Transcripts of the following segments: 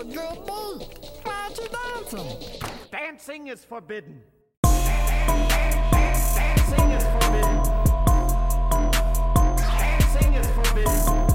a good beat. Why aren't you dancing? Dancing is forbidden. Dancing is forbidden. Dancing is forbidden.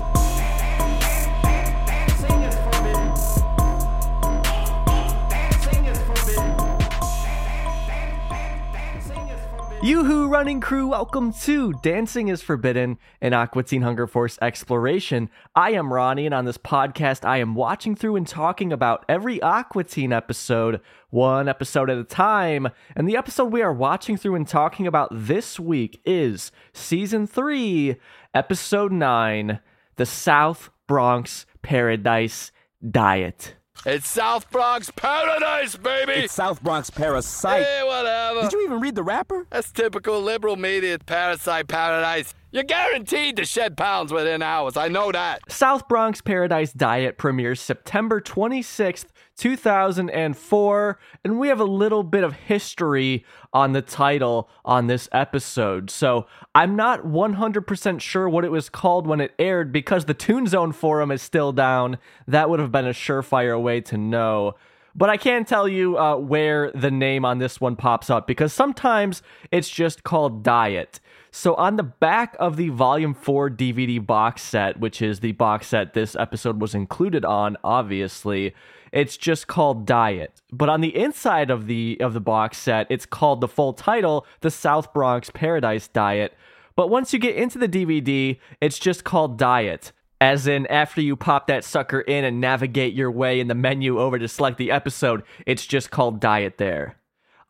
Yoo-hoo, running crew, welcome to Dancing is Forbidden, an Aqua Teen Hunger Force exploration. I am Ronnie, and on this podcast, I am watching through and talking about every Aqua Teen episode, one episode at a time. And the episode we are watching through and talking about this week is Season 3, Episode 9, The South Bronx Paradise Diet. It's South Bronx Paradise, baby! It's South Bronx Parasite. Hey, whatever. Did you even read the rapper? That's typical liberal media, Parasite Paradise. You're guaranteed to shed pounds within hours. I know that. South Bronx Paradise Diet premieres September 26th, 2004, and we have a little bit of history on the title on this episode. So I'm not 100% sure what it was called when it aired because the Toon Zone forum is still down. That would have been a surefire way to know. But I can tell you uh, where the name on this one pops up because sometimes it's just called Diet. So on the back of the Volume 4 DVD box set, which is the box set this episode was included on, obviously, it's just called Diet. But on the inside of the of the box set, it's called the full title, The South Bronx Paradise Diet. But once you get into the DVD, it's just called Diet. As in, after you pop that sucker in and navigate your way in the menu over to select the episode, it's just called Diet there.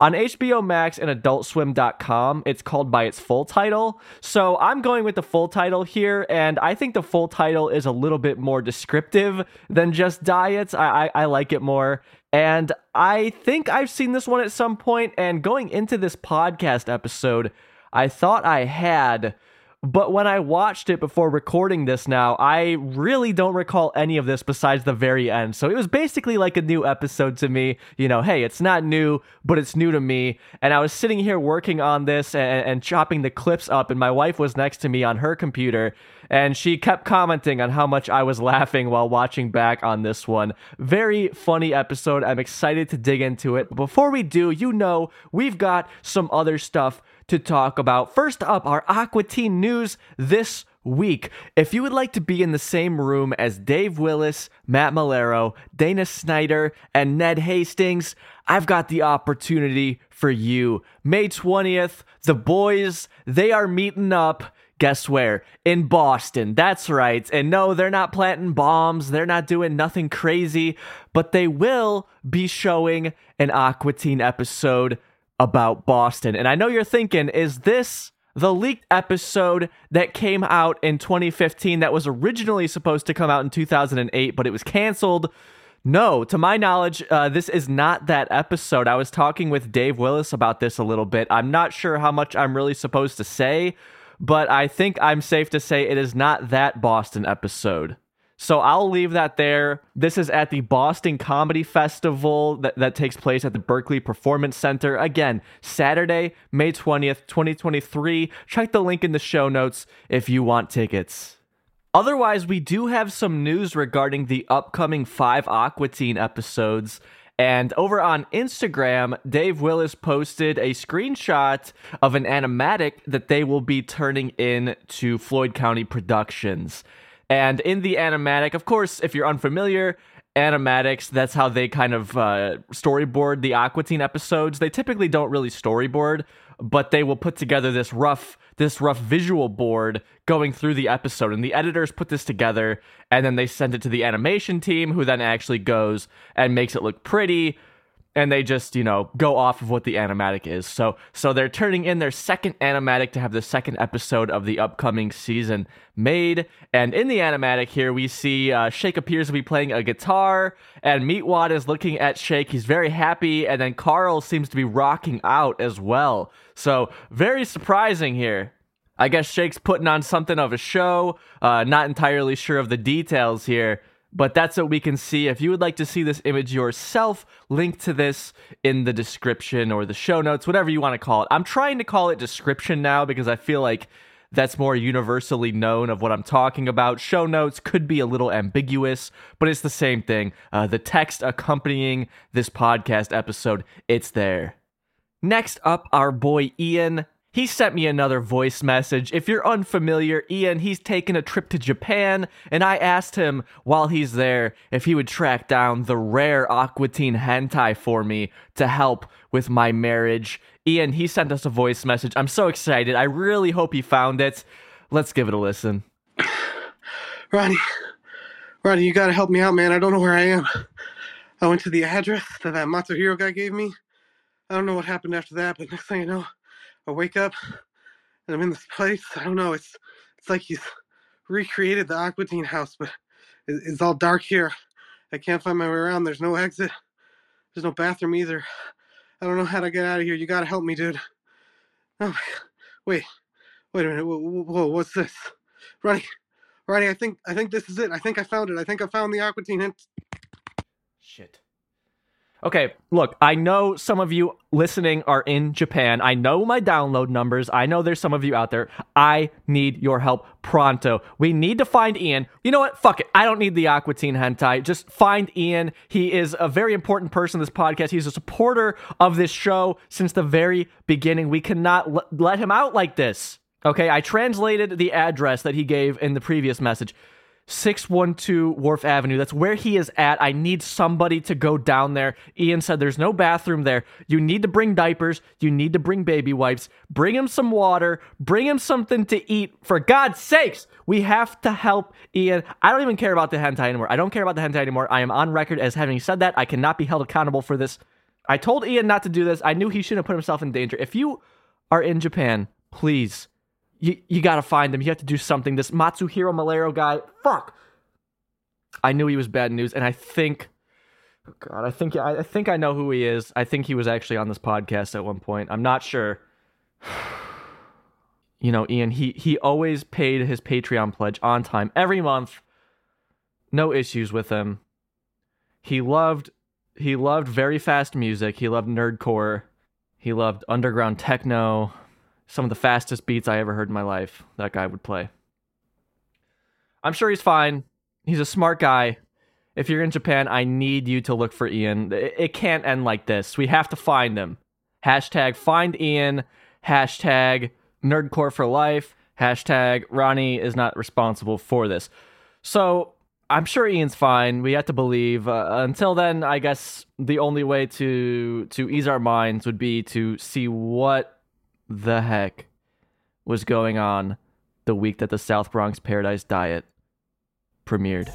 On HBO Max and AdultSwim.com, it's called by its full title. So I'm going with the full title here, and I think the full title is a little bit more descriptive than just diets. I, I, I like it more. And I think I've seen this one at some point, and going into this podcast episode, I thought I had. But when I watched it before recording this now, I really don't recall any of this besides the very end. So it was basically like a new episode to me. You know, hey, it's not new, but it's new to me. And I was sitting here working on this and, and chopping the clips up, and my wife was next to me on her computer. And she kept commenting on how much I was laughing while watching back on this one. Very funny episode. I'm excited to dig into it. But before we do, you know, we've got some other stuff to talk about. First up, our Aqua Teen news this week. If you would like to be in the same room as Dave Willis, Matt Maiellaro, Dana Snyder, and Ned Hastings, I've got the opportunity for you. May 20th, the boys, they are meeting up. Guess where? In Boston. That's right. And no, they're not planting bombs. They're not doing nothing crazy, but they will be showing an Aqua Teen episode about Boston. And I know you're thinking, is this the leaked episode that came out in 2015 that was originally supposed to come out in 2008, but it was canceled? No, to my knowledge, uh, this is not that episode. I was talking with Dave Willis about this a little bit. I'm not sure how much I'm really supposed to say, but I think I'm safe to say it is not that Boston episode. So I'll leave that there. This is at the Boston Comedy Festival that, that takes place at the Berklee Performance Center. Again, Saturday, May 20th, 2023. Check the link in the show notes if you want tickets. Otherwise, we do have some news regarding the upcoming five Aqua Teen episodes. And over on Instagram, Dave Willis posted a screenshot of an animatic that they will be turning in to Floyd County Productions. And in the animatic, of course, if you're unfamiliar, animatics, that's how they kind of uh, storyboard the Aqua Teen episodes. They typically don't really storyboard, but they will put together this rough this rough visual board going through the episode and the editors put this together and then they send it to the animation team who then actually goes and makes it look pretty and they just you know go off of what the animatic is. So so they're turning in their second animatic to have the second episode of the upcoming season made. And in the animatic here we see uh, shake appears to be playing a guitar and meatwad is looking at shake. He's very happy and then carl seems to be rocking out as well. So very surprising here. I guess shake's putting on something of a show. Uh, not entirely sure of the details here but that's what we can see. If you would like to see this image yourself, link to this in the description or the show notes, whatever you want to call it. I'm trying to call it description now because I feel like that's more universally known of what I'm talking about. Show notes could be a little ambiguous, but it's the same thing. Uh, the text accompanying this podcast episode, it's there. Next up, our boy Ian. He sent me another voice message. If you're unfamiliar, Ian, he's taken a trip to Japan, and I asked him while he's there if he would track down the rare Aqua Teen hentai for me to help with my marriage. Ian, he sent us a voice message. I'm so excited. I really hope he found it. Let's give it a listen. Ronnie, Ronnie, you gotta help me out, man. I don't know where I am. I went to the address that that Matsuhiro guy gave me. I don't know what happened after that, but next thing you know, I wake up and I'm in this place. I don't know. It's it's like he's recreated the Aqua Teen house, but it, it's all dark here. I can't find my way around. There's no exit. There's no bathroom either. I don't know how to get out of here. You gotta help me, dude. Oh, wait, wait a minute. Whoa, whoa, what's this? Ronnie, Ronnie, I think I think this is it. I think I found it. I think I found the Aqua Teen hint. Shit. Okay, look, I know some of you listening are in Japan. I know my download numbers. I know there's some of you out there. I need your help pronto. We need to find Ian. You know what? Fuck it. I don't need the Aqua Teen hentai. Just find Ian. He is a very important person in this podcast. He's a supporter of this show since the very beginning. We cannot l- let him out like this. Okay, I translated the address that he gave in the previous message. 612 Wharf Avenue. That's where he is at. I need somebody to go down there. Ian said there's no bathroom there. You need to bring diapers. You need to bring baby wipes. Bring him some water. Bring him something to eat. For God's sakes, we have to help Ian. I don't even care about the hentai anymore. I don't care about the hentai anymore. I am on record as having said that. I cannot be held accountable for this. I told Ian not to do this. I knew he shouldn't have put himself in danger. If you are in Japan, please you you gotta find him. You have to do something. This Matsuhiro Maiellaro guy, fuck. I knew he was bad news, and I think, oh God, I think I, I think I know who he is. I think he was actually on this podcast at one point. I'm not sure. You know, Ian, he he always paid his Patreon pledge on time every month. No issues with him. He loved he loved very fast music. He loved nerdcore. He loved underground techno some of the fastest beats I ever heard in my life. That guy would play. I'm sure he's fine. He's a smart guy. If you're in Japan, I need you to look for Ian. It, can't end like this. We have to find him. Hashtag find Ian. Hashtag nerdcore for life. Hashtag Ronnie is not responsible for this. So I'm sure Ian's fine. We have to believe. Uh, until then, I guess the only way to to ease our minds would be to see what the heck was going on the week that the South Bronx Paradise Diet premiered.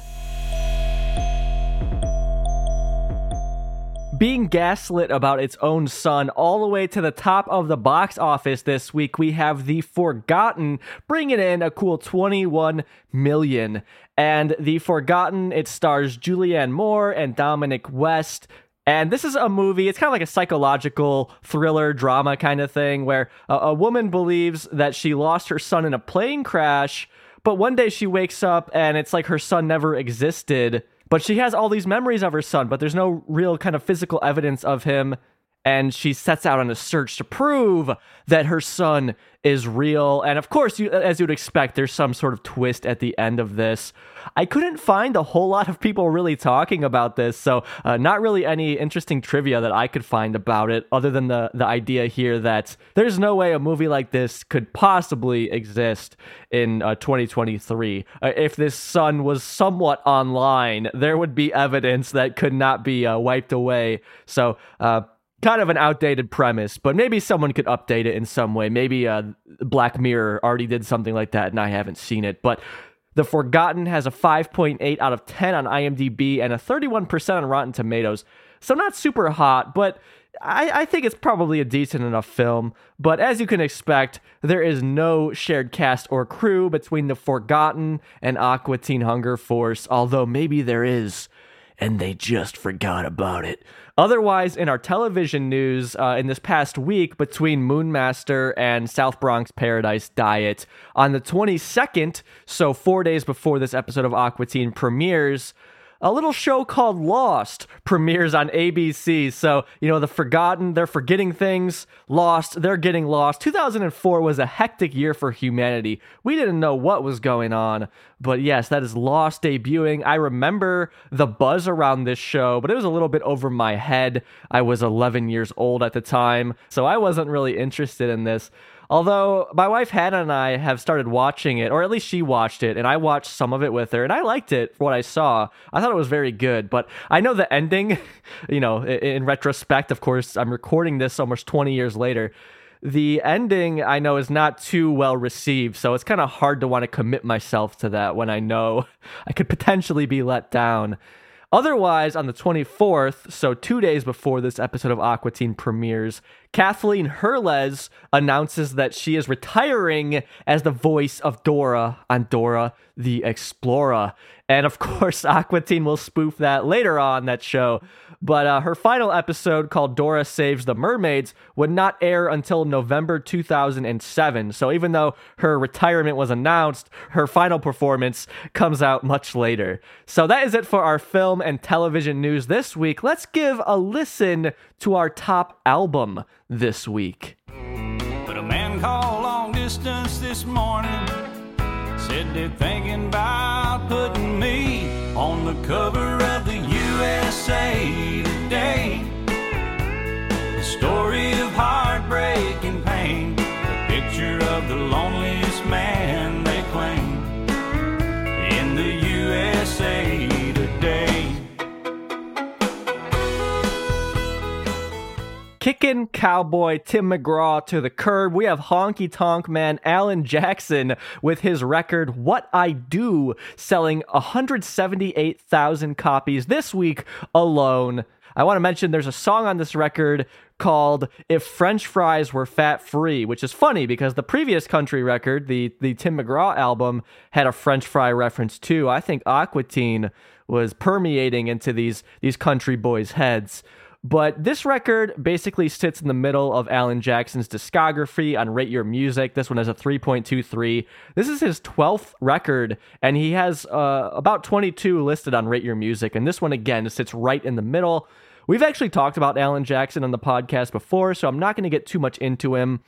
Being gaslit about its own son all the way to the top of the box office this week, we have The Forgotten bringing in a cool 21 million. And The Forgotten, it stars Julianne Moore and Dominic West. And this is a movie, it's kind of like a psychological thriller drama kind of thing where a, a, woman believes that she lost her son in a plane crash, but one day she wakes up and it's like her son never existed. But she has all these memories of her son, but there's no real kind of physical evidence of him. And she sets out on a search to prove that her son is real. And of course, you, as you would expect, there's some sort of twist at the end of this. I couldn't find a whole lot of people really talking about this, so uh, not really any interesting trivia that I could find about it, other than the the idea here that there's no way a movie like this could possibly exist in uh, 2023. Uh, if this son was somewhat online, there would be evidence that could not be uh, wiped away. So uh, kind of an outdated premise, but maybe someone could update it in some way. Maybe uh, Black Mirror already did something like that and I haven't seen it. But The Forgotten has a 5.8 out of 10 on IMDb and a 31% on Rotten Tomatoes. So not super hot, but I, I think it's probably a decent enough film. But as you can expect, there is no shared cast or crew between The Forgotten and Aqua Teen Hunger Force, although maybe there is and they just forgot about it. Otherwise, in our television news uh, in this past week between Moonmaster and South Bronx Paradise Diet, on the 22nd, so four days before this episode of Aqua Teen premieres, a little show called Lost premieres on ABC. So, you know, the forgotten, they're forgetting things, lost, they're getting lost. 2004 was a hectic year for humanity. We didn't know what was going on. But yes, that is Lost debuting. I remember the buzz around this show, but it was a little bit over my head. I was 11 years old at the time, so I wasn't really interested in this. Although my wife Hannah and I have started watching it, or at least she watched it, and I watched some of it with her, and I liked it for what I saw. I thought it was very good, but I know the ending, you know, in, retrospect, of course, I'm recording this almost 20 years later. The ending I know is not too well received, so it's kind of hard to want to commit myself to that when I know I could potentially be let down. Otherwise, on the 24th, so two days before this episode of Aqua Teen premieres, Kathleen Herles announces that she is retiring as the voice of Dora on Dora the Explorer. And of course, Aqua Teen will spoof that later on that show. But uh, her final episode, called Dora Saves the Mermaids, would not air until November 2007. So even though her retirement was announced, her final performance comes out much later. So that is it for our film and television news this week. Let's give a listen to our top album this week. But a man called long distance this morning said they're thinking about putting me on the cover of the USA Today. Cowboy Tim McGraw to the curb. We have honky tonk man Alan Jackson with his record What I Do selling 178,000 copies this week alone. I want to mention there's a song on this record called If French Fries Were Fat Free, which is funny because the previous country record, the, the Tim McGraw album, had a French fry reference too. I think Aqua Teen was permeating into these, these country boys' heads. But this record basically sits in the middle of Alan Jackson's discography on Rate Your Music. This one has a 3.23. This is his 12th record, and he has uh, about 22 listed on Rate Your Music. And this one, again, sits right in the middle. We've actually talked about Alan Jackson on the podcast before, so I'm not going to get too much into him.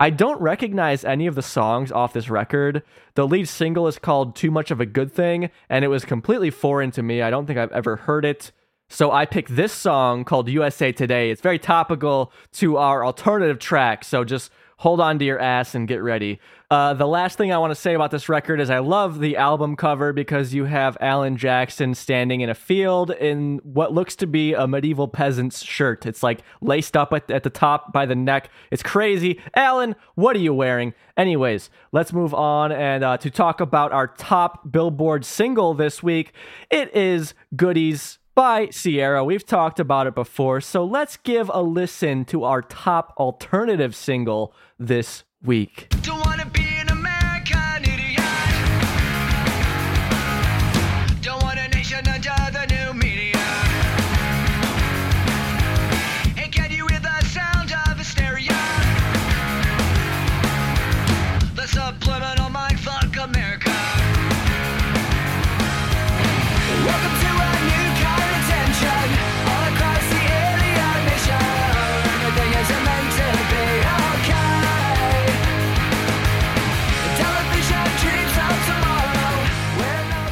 I don't recognize any of the songs off this record. The lead single is called Too Much of a Good Thing, and it was completely foreign to me. I don't think I've ever heard it. So I picked this song called USA Today. It's very topical to our alternative track. So just hold on to your ass and get ready. Uh, the last thing I want to say about this record is I love the album cover because you have Alan Jackson standing in a field in what looks to be a medieval peasant's shirt. It's like laced up at, at the top by the neck. It's crazy. Alan, what are you wearing? Anyways, let's move on and uh, to talk about our top Billboard single this week. It is Goodies by Ciara. We've talked about it before, so let's give a listen to our top alternative single this week.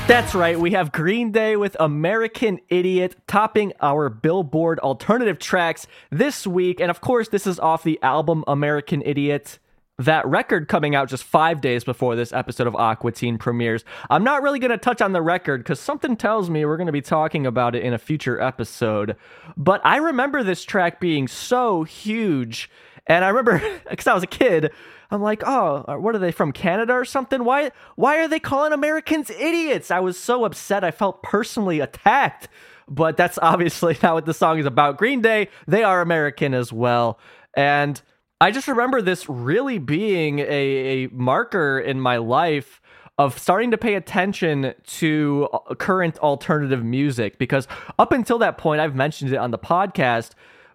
That's right, we have Green Day with American Idiot topping our Billboard alternative tracks this week. And of course, this is off the album American Idiot. That record coming out just five days before this episode of Aqua Teen premieres. I'm not really going to touch on the record because something tells me we're going to be talking about it in a future episode. But I remember this track being so huge. And I remember, because I was a kid, I'm like, oh, what are they from Canada or something? Why, why are they calling Americans idiots? I was so upset. I felt personally attacked. But that's obviously not what the song is about. Green Day, they are American as well. And I just remember this really being a, a marker in my life of starting to pay attention to uh, current alternative music because up until that point, I've mentioned it on the podcast,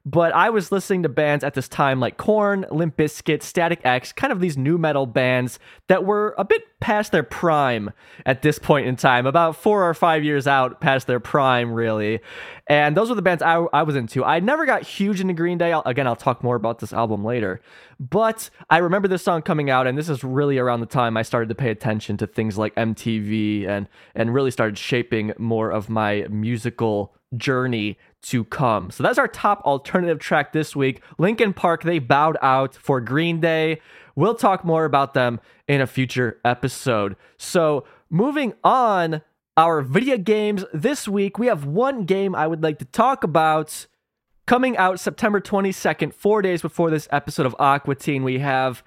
but I was listening to bands at this time like Korn, Limp Bizkit, Static X, kind of these nu metal bands that were a bit past their prime at this point in time, about four or five years out past their prime, really. And those were the bands I, I was into. I never got huge into Green Day. I'll, again, I'll talk more about this album later. But I remember this song coming out, and this is really around the time I started to pay attention to things like MTV and and really started shaping more of my musical journey to come. So that's our top alternative track this week. Linkin Park, they bowed out for Green Day. We'll talk more about them in a future episode. So moving on, our video games this week, we have one game I would like to talk about. Coming out September 22nd, four days before this episode of Aqua Teen, we have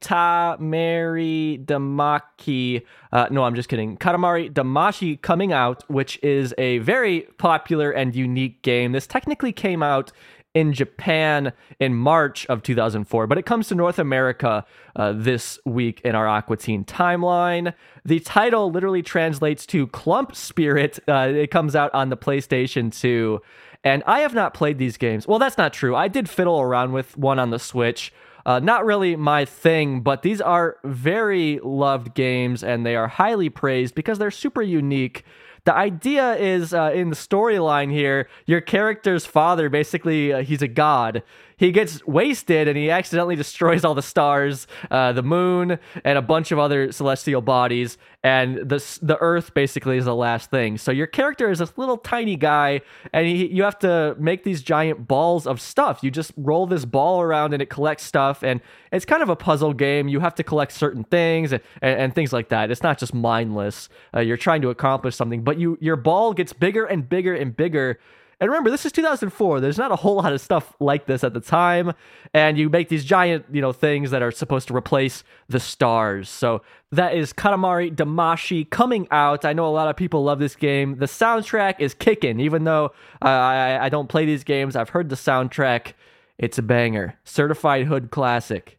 Katamari Damaki. Uh, no, I'm just kidding. Katamari Damacy coming out, which is a very popular and unique game. This technically came out in Japan in March of 2004, but it comes to North America uh, this week in our Aqua Teen timeline. The title literally translates to Clump Spirit. Uh, it comes out on the PlayStation 2. And I have not played these games. Well, that's not true. I did fiddle around with one on the Switch. Uh, not really my thing, but these are very loved games and they are highly praised because they're super unique. The idea is uh, in the storyline here, your character's father basically, uh, he's a god. He gets wasted and he accidentally destroys all the stars, uh, the moon, and a bunch of other celestial bodies. And the, the earth basically is the last thing. So your character is this little tiny guy, and he, you have to make these giant balls of stuff. You just roll this ball around and it collects stuff. And it's kind of a puzzle game. You have to collect certain things and, and, and things like that. It's not just mindless. Uh, you're trying to accomplish something, but you your ball gets bigger and bigger and bigger. And remember, this is 2004. There's not a whole lot of stuff like this at the time. And you make these giant, you know, things that are supposed to replace the stars. So that is Katamari Damacy coming out. I know a lot of people love this game. The soundtrack is kicking, even though uh, I, I don't play these games. I've heard the soundtrack. It's a banger. Certified Hood Classic.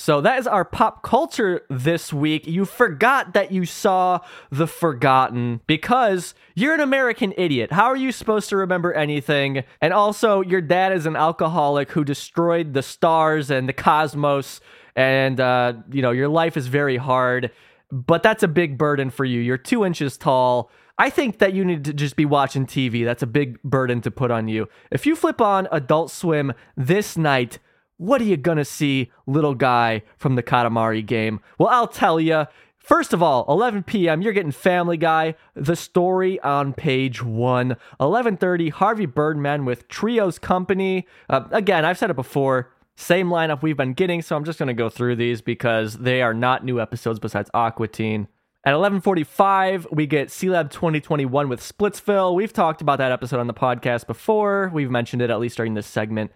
So that is our pop culture this week. You forgot that you saw The Forgotten because you're an American idiot. How are you supposed to remember anything? And also, your dad is an alcoholic who destroyed the stars and the cosmos, and uh, you know your life is very hard. But that's a big burden for you. You're two inches tall. I think that you need to just be watching TV. That's a big burden to put on you. If you flip on Adult Swim this night, what are you gonna see, little guy from the Katamari game? Well, I'll tell you. First of all, 11 p.m. You're getting Family Guy, the story on page one. 11:30, Harvey Birdman with Trio's Company. Uh, again, I've said it before. Same lineup we've been getting, so I'm just gonna go through these because they are not new episodes besides Aqua Teen. At 11:45, we get Sealab 2021 with Splitsville. We've talked about that episode on the podcast before. We've mentioned it at least during this segment.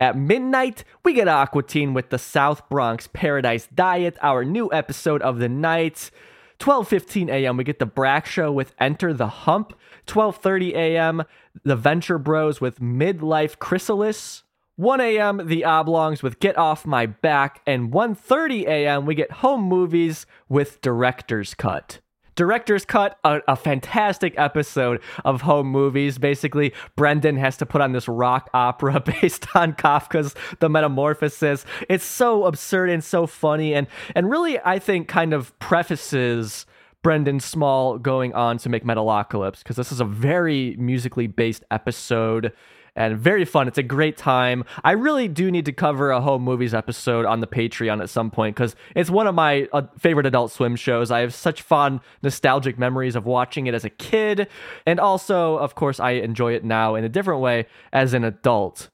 At midnight, we get Aqua Teen with the South Bronx Paradise Diet, our new episode of the night. 12:15 a.m. we get the Brak Show with Enter the Hump. 12:30 a.m. the Venture Bros with Midlife Chrysalis. 1 a.m. the Oblongs with Get Off My Back, and 1:30 a.m. we get Home Movies with Director's Cut. Director's Cut, a, a fantastic episode of home movies. Basically, Brendan has to put on this rock opera based on Kafka's The Metamorphosis. It's so absurd and so funny, and and really, I think, kind of prefaces Brendan Small going on to make Metalocalypse because this is a very musically based episode and very fun. It's a great time. I really do need to cover a home movies episode on the Patreon at some point because it's one of my uh, favorite Adult Swim shows. I have such fond, nostalgic memories of watching it as a kid, and also, of course, I enjoy it now in a different way as an adult.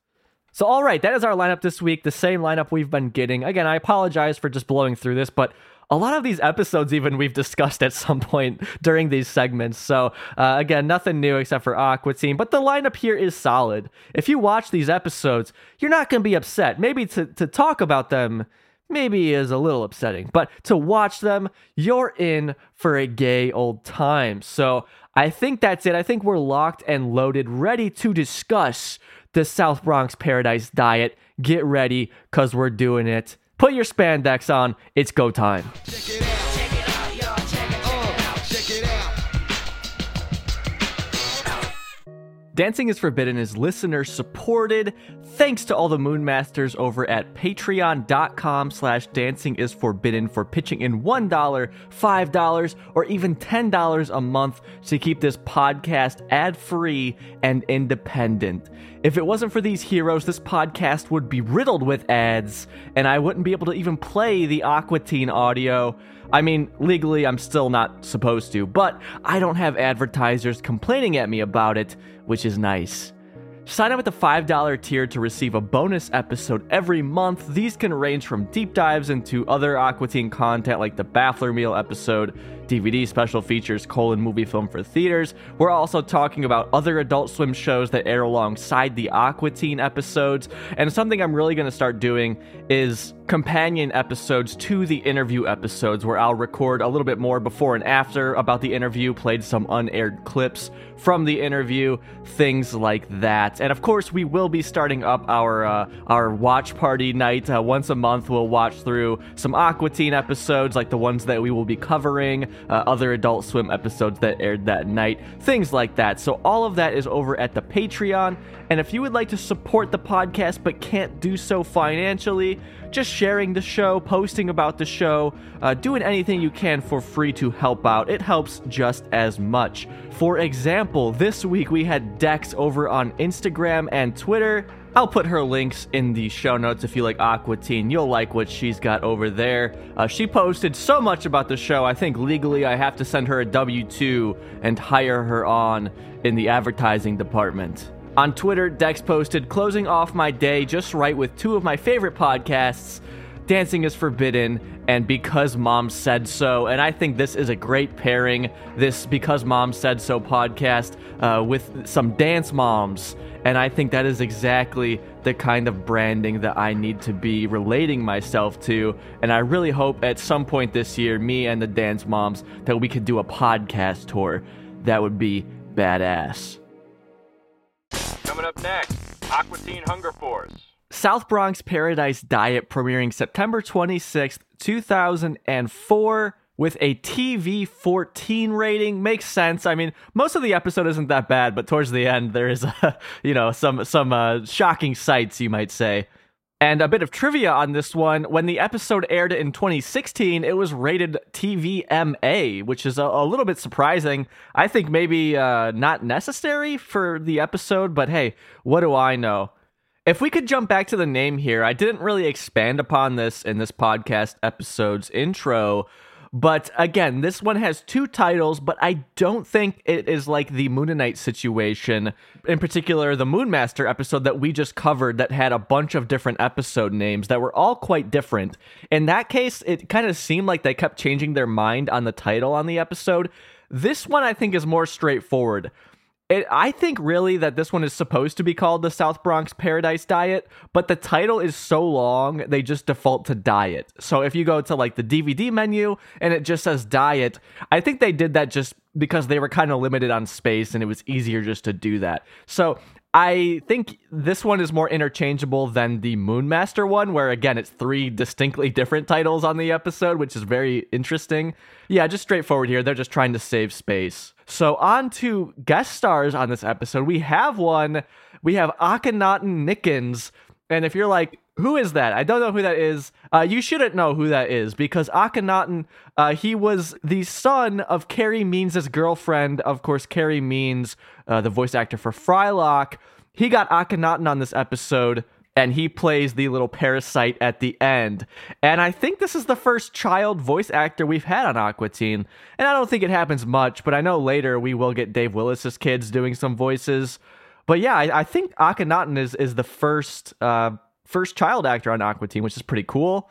So, all right, that is our lineup this week. The same lineup we've been getting. Again, I apologize for just blowing through this, but a lot of these episodes, even we've discussed at some point during these segments. So, uh, again, nothing new except for Aqua Teen, but the lineup here is solid. If you watch these episodes, you're not going to be upset. Maybe to, to talk about them, maybe is a little upsetting, but to watch them, you're in for a gay old time. So, I think that's it. I think we're locked and loaded, ready to discuss the South Bronx Paradise Diet. Get ready, because we're doing it. Put your spandex on. It's go time. Dancing is Forbidden is listener supported. Thanks to all the Moonmasters over at patreon.com slash dancing is forbidden for pitching in $1, $5, or even $10 a month to keep this podcast ad-free and independent. If it wasn't for these heroes, this podcast would be riddled with ads, and I wouldn't be able to even play the Aqua Teen audio. I mean, legally, I'm still not supposed to, but I don't have advertisers complaining at me about it, which is nice. Sign up at the $5 tier to receive a bonus episode every month. These can range from deep dives into other Aqua Teen content like the Baffler Meal episode, DVD special features, colon movie film for theaters. We're also talking about other Adult Swim shows that air alongside the Aqua Teen episodes. And something I'm really going to start doing is companion episodes to the interview episodes where I'll record a little bit more before and after about the interview, played some unaired clips from the interview, things like that. And of course, we will be starting up our uh, our watch party night uh, once a month. We'll watch through some Aqua Teen episodes like the ones that we will be covering, uh, other Adult Swim episodes that aired that night, things like that. So all of that is over at the Patreon. And if you would like to support the podcast but can't do so financially, just sharing the show, posting about the show, uh, doing anything you can for free to help out. It helps just as much. For example, this week we had Dex over on Instagram and Twitter. I'll put her links in the show notes if you like Aqua Teen. You'll like what she's got over there. Uh, she posted so much about the show, I think legally I have to send her a W 2 and hire her on in the advertising department. On Twitter, Dex posted, closing off my day just right with two of my favorite podcasts, Dancing is Forbidden and Because Mom Said So. And I think this is a great pairing, this Because Mom Said So podcast, uh, with some dance moms. And I think that is exactly the kind of branding that I need to be relating myself to. And I really hope at some point this year, me and the dance moms, that we could do a podcast tour. That would be badass. Coming up next, Aqua Teen Hunger Force. South Bronx Paradise Diet premiering September 26th, 2004 with a TV 14 rating makes sense. I mean, most of the episode isn't that bad, but towards the end there is uh, you know, some some uh, shocking sights you might say. And a bit of trivia on this one when the episode aired in 2016, it was rated TVMA, which is a, a little bit surprising. I think maybe uh, not necessary for the episode, but hey, what do I know? If we could jump back to the name here, I didn't really expand upon this in this podcast episode's intro. But again, this one has two titles, but I don't think it is like the Moonanite situation. In particular, the Moonmaster episode that we just covered that had a bunch of different episode names that were all quite different. In that case, it kind of seemed like they kept changing their mind on the title on the episode. This one, I think, is more straightforward. It, I think really that this one is supposed to be called the South Bronx Paradise Diet, but the title is so long they just default to diet. So if you go to like the DVD menu and it just says diet, I think they did that just because they were kind of limited on space and it was easier just to do that. So I think this one is more interchangeable than the Moonmaster one, where again, it's three distinctly different titles on the episode, which is very interesting. Yeah, just straightforward here. They're just trying to save space. So, on to guest stars on this episode. We have one. We have Akhenaten Nickens. And if you're like, who is that? I don't know who that is. Uh, you shouldn't know who that is because Akhenaten, uh, he was the son of Carey Means' girlfriend. Of course, Carey Means, uh, the voice actor for Frylock. He got Akhenaten on this episode and he plays the little parasite at the end. And I think this is the first child voice actor we've had on Aqua Teen. And I don't think it happens much, but I know later we will get Dave Willis's kids doing some voices. But yeah, I, I think Akhenaten is is the first uh, first child actor on Aqua Teen, which is pretty cool.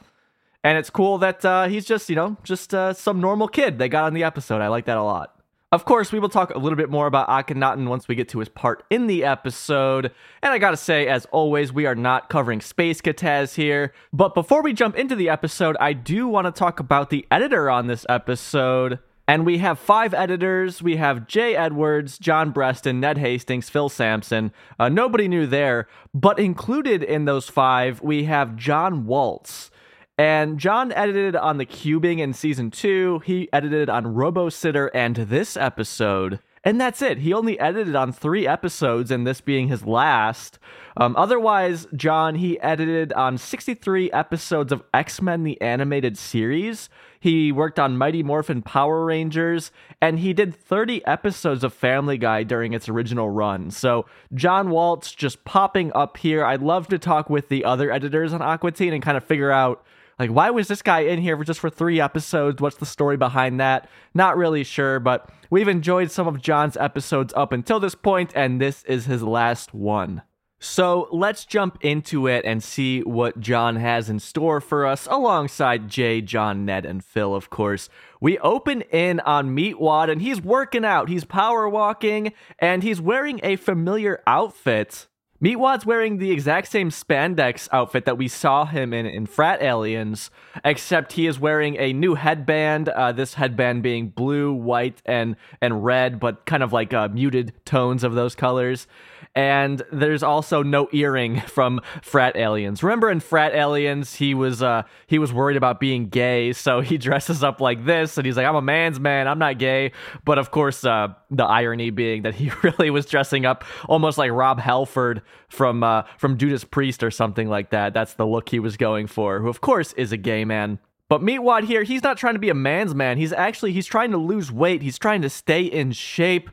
And it's cool that uh, he's just you know just uh, some normal kid they got on the episode. I like that a lot. Of course, we will talk a little bit more about Akhenaten once we get to his part in the episode. And I gotta say, as always, we are not covering Space Katz here. But before we jump into the episode, I do want to talk about the editor on this episode. And we have five editors. We have Jay Edwards, John Breston, Ned Hastings, Phil Sampson. Uh, nobody new there. But included in those five, we have John Waltz. And John edited on The Cubing in season two. He edited on Robo Sitter and this episode. And that's it. He only edited on three episodes, and this being his last. Um, otherwise, John, he edited on 63 episodes of X Men the Animated Series. He worked on Mighty Morphin Power Rangers, and he did 30 episodes of Family Guy during its original run. So, John Waltz just popping up here. I'd love to talk with the other editors on Aqua Teen and kind of figure out like, why was this guy in here for just for three episodes? What's the story behind that? Not really sure, but we've enjoyed some of John's episodes up until this point, and this is his last one. So let's jump into it and see what John has in store for us, alongside Jay, John, Ned, and Phil, of course. We open in on Meatwad, and he's working out. He's power walking, and he's wearing a familiar outfit. Meatwad's wearing the exact same spandex outfit that we saw him in in Frat Aliens, except he is wearing a new headband. Uh, this headband being blue, white, and and red, but kind of like uh, muted tones of those colors. And there's also no earring from Frat Aliens. Remember in Frat Aliens, he was uh, he was worried about being gay, so he dresses up like this, and he's like, "I'm a man's man. I'm not gay." But of course, uh, the irony being that he really was dressing up almost like Rob Halford from uh, from Judas Priest or something like that. That's the look he was going for. Who of course is a gay man. But Meatwad here, he's not trying to be a man's man. He's actually he's trying to lose weight. He's trying to stay in shape.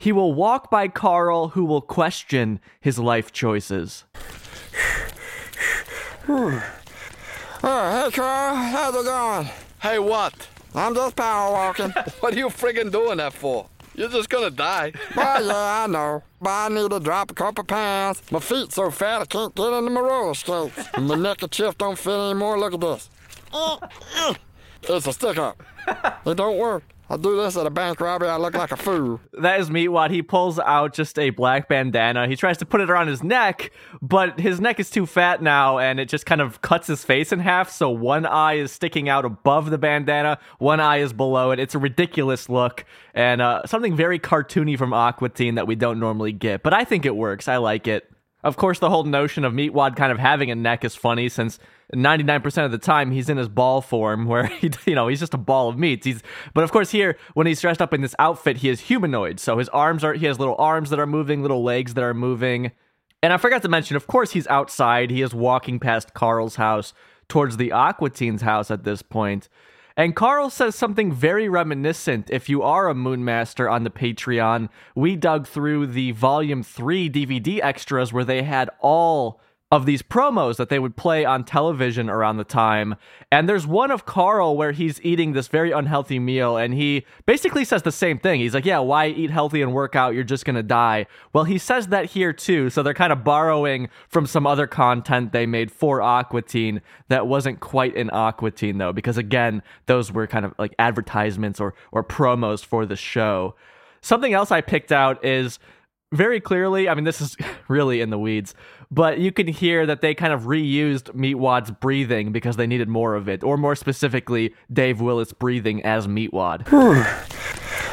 He will walk by Carl, who will question his life choices. Oh, hey, Carl. How's it going? Hey, what? I'm just power walking. What are you friggin' doing that for? You're just gonna die. well, yeah, I know. But I need to drop a couple pounds. My feet so fat I can't get into my roller skates. And my neckerchief don't fit anymore. Look at this. It's a stick up. It don't work. I do this at a bank robbery. I look like a fool. That is Meatwad. He pulls out just a black bandana. He tries to put it around his neck, but his neck is too fat now, and it just kind of cuts his face in half. So one eye is sticking out above the bandana, one eye is below it. It's a ridiculous look, and uh, something very cartoony from Aqua Teen that we don't normally get. But I think it works. I like it. Of course, the whole notion of Meatwad kind of having a neck is funny since 99% of the time he's in his ball form where he, you know, he's just a ball of meat. He's, but of course here, when he's dressed up in this outfit, he is humanoid. So his arms are, he has little arms that are moving, little legs that are moving. And I forgot to mention, of course, he's outside. He is walking past Carl's house towards the Aqua Teen's house at this point. And Carl says something very reminiscent. If you are a Moonmaster on the Patreon, we dug through the Volume 3 DVD extras where they had all of these promos that they would play on television around the time. And there's one of Carl where he's eating this very unhealthy meal and he basically says the same thing. He's like, Yeah, why eat healthy and work out? You're just gonna die. Well, he says that here too. So they're kind of borrowing from some other content they made for Aqua Teen that wasn't quite in Aqua Teen though, because again, those were kind of like advertisements or or promos for the show. Something else I picked out is very clearly, I mean, this is really in the weeds, but you can hear that they kind of reused Meatwad's breathing because they needed more of it, or more specifically, Dave Willis breathing as Meatwad.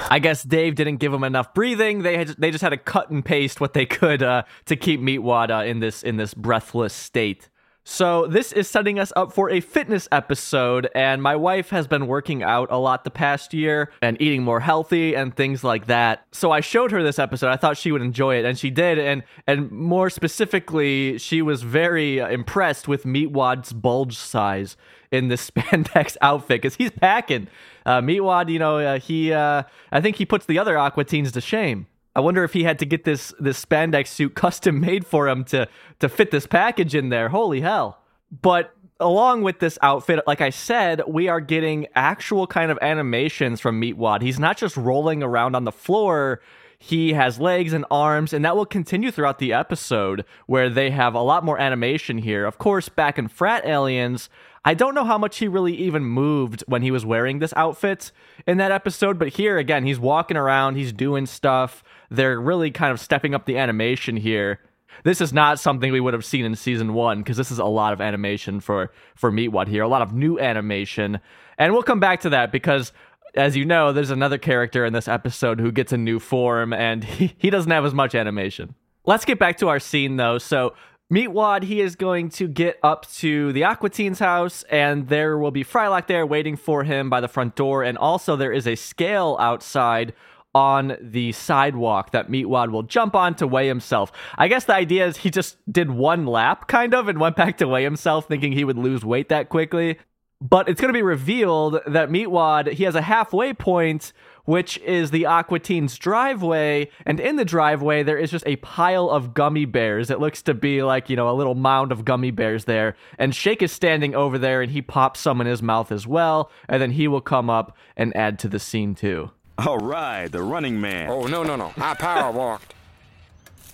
I guess Dave didn't give him enough breathing. They had, they just had to cut and paste what they could uh, to keep Meatwad uh, in this in this breathless state. So, this is setting us up for a fitness episode, and my wife has been working out a lot the past year and eating more healthy and things like that. So, I showed her this episode. I thought she would enjoy it, and she did. And and more specifically, she was very uh, impressed with Meatwad's bulge size in this spandex outfit because he's packing. Uh, Meatwad, you know, uh, he uh, I think he puts the other Aqua Teens to shame. I wonder if he had to get this this spandex suit custom made for him to to fit this package in there. Holy hell. But along with this outfit, like I said, we are getting actual kind of animations from Meatwad. He's not just rolling around on the floor. He has legs and arms, and that will continue throughout the episode where they have a lot more animation here. Of course, back in Frat Aliens, I don't know how much he really even moved when he was wearing this outfit in that episode, but here again, he's walking around, he's doing stuff. They're really kind of stepping up the animation here. This is not something we would have seen in season one because this is a lot of animation for for Meatwad here, a lot of new animation, and we'll come back to that because. As you know, there's another character in this episode who gets a new form and he, he doesn't have as much animation. Let's get back to our scene though. So Meatwad, he is going to get up to the Aqua Teen's house, and there will be Frylock there waiting for him by the front door. And also, there is a scale outside on the sidewalk that Meatwad will jump on to weigh himself. I guess the idea is he just did one lap, kind of, and went back to weigh himself, thinking he would lose weight that quickly. But it's going to be revealed that Meatwad, he has a halfway point, which is the Aqua Teen's driveway. And in the driveway, there is just a pile of gummy bears. It looks to be like, you know, a little mound of gummy bears there. And Shake is standing over there and he pops some in his mouth as well. And then he will come up and add to the scene too. All right, the running man. Oh, no, no, no. I power walked.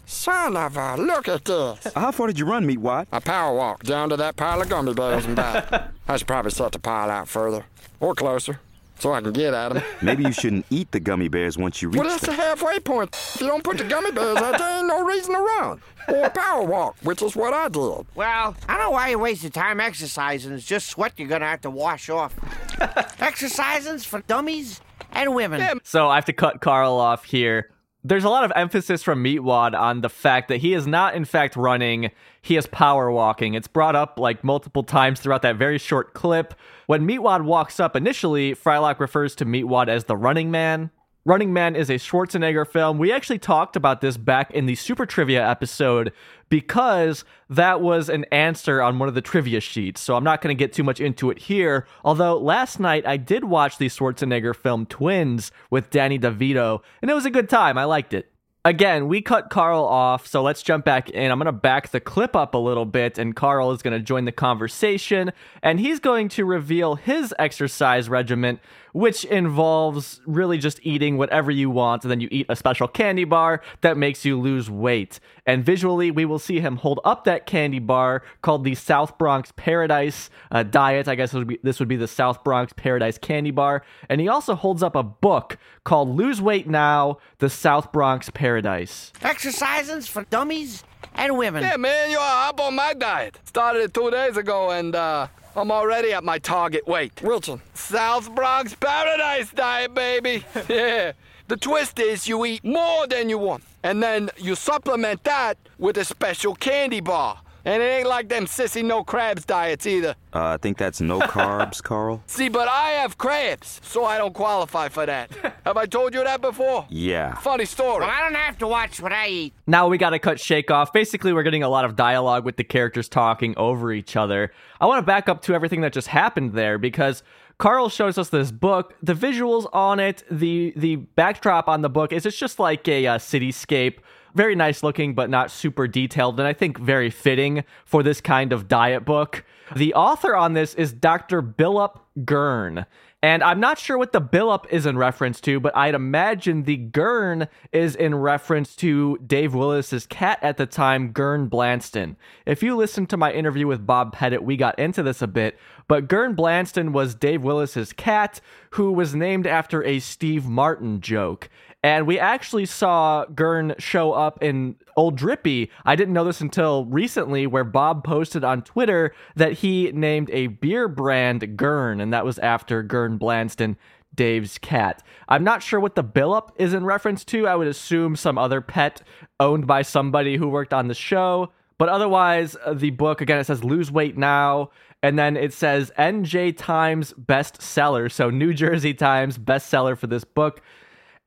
Son of a, look at this. How far did you run, Meatwad? I power walked down to that pile of gummy bears and back. I should probably set the pile out further or closer so I can get at them. Maybe you shouldn't eat the gummy bears once you reach Well, that's the them. halfway point. If you don't put the gummy bears out, there ain't no reason to run. Or power walk, which is what I did. Well, I don't know why you waste your time exercising. It's just sweat you're gonna have to wash off. Exercising's for dummies and women. So I have to cut Carl off here. There's a lot of emphasis from Meatwad on the fact that he is not, in fact, running. He is power walking. It's brought up like multiple times throughout that very short clip. When Meatwad walks up initially, Frylock refers to Meatwad as the running man. Running Man is a Schwarzenegger film. We actually talked about this back in the Super Trivia episode because that was an answer on one of the trivia sheets. So I'm not going to get too much into it here. Although last night I did watch the Schwarzenegger film Twins with Danny DeVito, and it was a good time. I liked it. Again, we cut Carl off, so let's jump back in. I'm going to back the clip up a little bit, and Carl is going to join the conversation, and he's going to reveal his exercise regimen, which involves really just eating whatever you want, and then you eat a special candy bar that makes you lose weight. And visually, we will see him hold up that candy bar called the South Bronx Paradise uh, Diet. I guess this would, be, this would be the South Bronx Paradise Candy Bar. And he also holds up a book called Lose Weight Now The South Bronx Paradise. Exercising's for dummies and women. Yeah, man, you are up on my diet. Started it two days ago, and uh, I'm already at my target weight. Wilson. South Bronx Paradise diet, baby. yeah. The twist is you eat more than you want, and then you supplement that with a special candy bar. And it ain't like them sissy no crabs diets either. Uh, I think that's no carbs, Carl. See, but I have crabs, so I don't qualify for that. have I told you that before? Yeah. Funny story. Well, I don't have to watch what I eat. Now we got to cut Shake off. Basically, we're getting a lot of dialogue with the characters talking over each other. I want to back up to everything that just happened there because Carl shows us this book. The visuals on it, the the backdrop on the book is it's just like a uh, cityscape. Very nice looking, but not super detailed, and I think very fitting for this kind of diet book. The author on this is Dr. Billup Gurn. And I'm not sure what the Billup is in reference to, but I'd imagine the Gurn is in reference to Dave Willis's cat at the time, Gurn Blanston. If you listen to my interview with Bob Pettit, we got into this a bit, but Gurn Blanston was Dave Willis's cat, who was named after a Steve Martin joke. And we actually saw Gurn show up in Old Drippy. I didn't know this until recently, where Bob posted on Twitter that he named a beer brand Gurn, and that was after Gurn Blanston, Dave's cat. I'm not sure what the Billup is in reference to. I would assume some other pet owned by somebody who worked on the show. But otherwise, uh, the book, again, it says Lose Weight Now. And then it says NJ Times bestseller. So New Jersey Times bestseller for this book.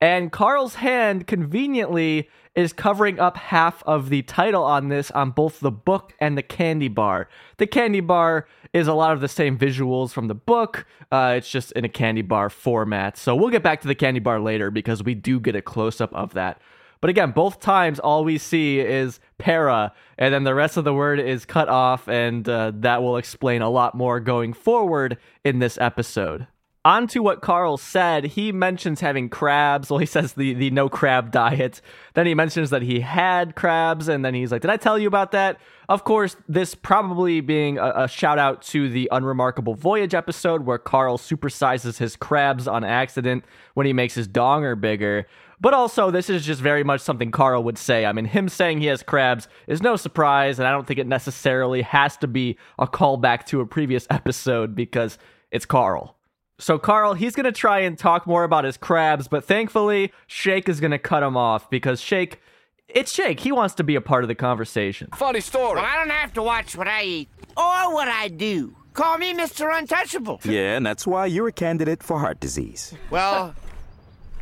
And Carl's hand conveniently is covering up half of the title on this on both the book and the candy bar. The candy bar is a lot of the same visuals from the book, uh, it's just in a candy bar format. So we'll get back to the candy bar later because we do get a close up of that. But again, both times all we see is para, and then the rest of the word is cut off, and uh, that will explain a lot more going forward in this episode. On to what Carl said, he mentions having crabs. Well, he says the, the no crab diet. Then he mentions that he had crabs, and then he's like, Did I tell you about that? Of course, this probably being a, a shout out to the Unremarkable Voyage episode where Carl supersizes his crabs on accident when he makes his donger bigger. But also, this is just very much something Carl would say. I mean, him saying he has crabs is no surprise, and I don't think it necessarily has to be a callback to a previous episode because it's Carl. So, Carl, he's going to try and talk more about his crabs, but thankfully, Shake is going to cut him off because Shake, it's Shake. He wants to be a part of the conversation. Funny story. Well, I don't have to watch what I eat or what I do. Call me Mr. Untouchable. Yeah, and that's why you're a candidate for heart disease. Well,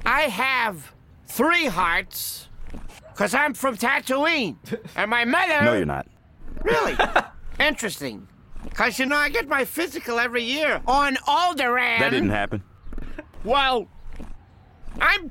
I have three hearts because I'm from Tatooine. And my mother. No, you're not. Really? Interesting. Because, you know, I get my physical every year on Alderaan. That didn't happen. Well, I'm.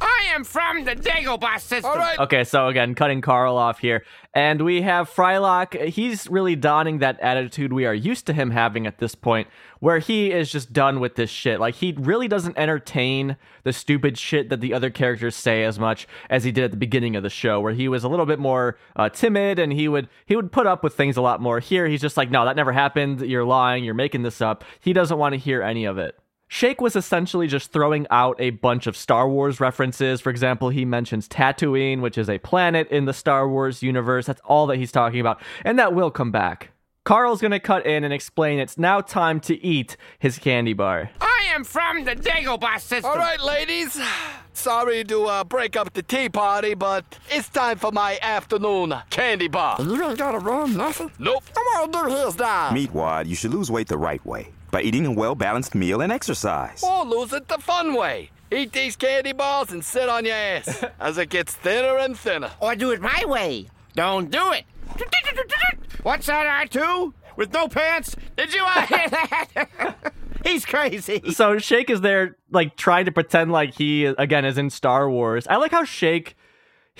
I am from the Dagobah system. All right. Okay, so again, cutting Carl off here. And we have Frylock. He's really donning that attitude we are used to him having at this point, where he is just done with this shit. Like, he really doesn't entertain the stupid shit that the other characters say as much as he did at the beginning of the show, where he was a little bit more uh, timid and he would he would put up with things a lot more. Here, he's just like, no, that never happened. You're lying. You're making this up. He doesn't want to hear any of it. Shake was essentially just throwing out a bunch of Star Wars references. For example, he mentions Tatooine, which is a planet in the Star Wars universe. That's all that he's talking about, and that will come back. Carl's gonna cut in and explain it's now time to eat his candy bar. I am from the Dagobah system. All right, ladies. Sorry to uh, break up the tea party, but it's time for my afternoon candy bar. You ain't gotta run nothing. Nope. I wanna do his diet. Meatwad, you should lose weight the right way by eating a well balanced meal and exercise. Or lose it the fun way. Eat these candy bars and sit on your ass as it gets thinner and thinner. Or do it my way. Don't do it. What's that, R2? With no pants? Did you hear that? He's crazy. So Shake is there, like trying to pretend like he again is in Star Wars. I like how Shake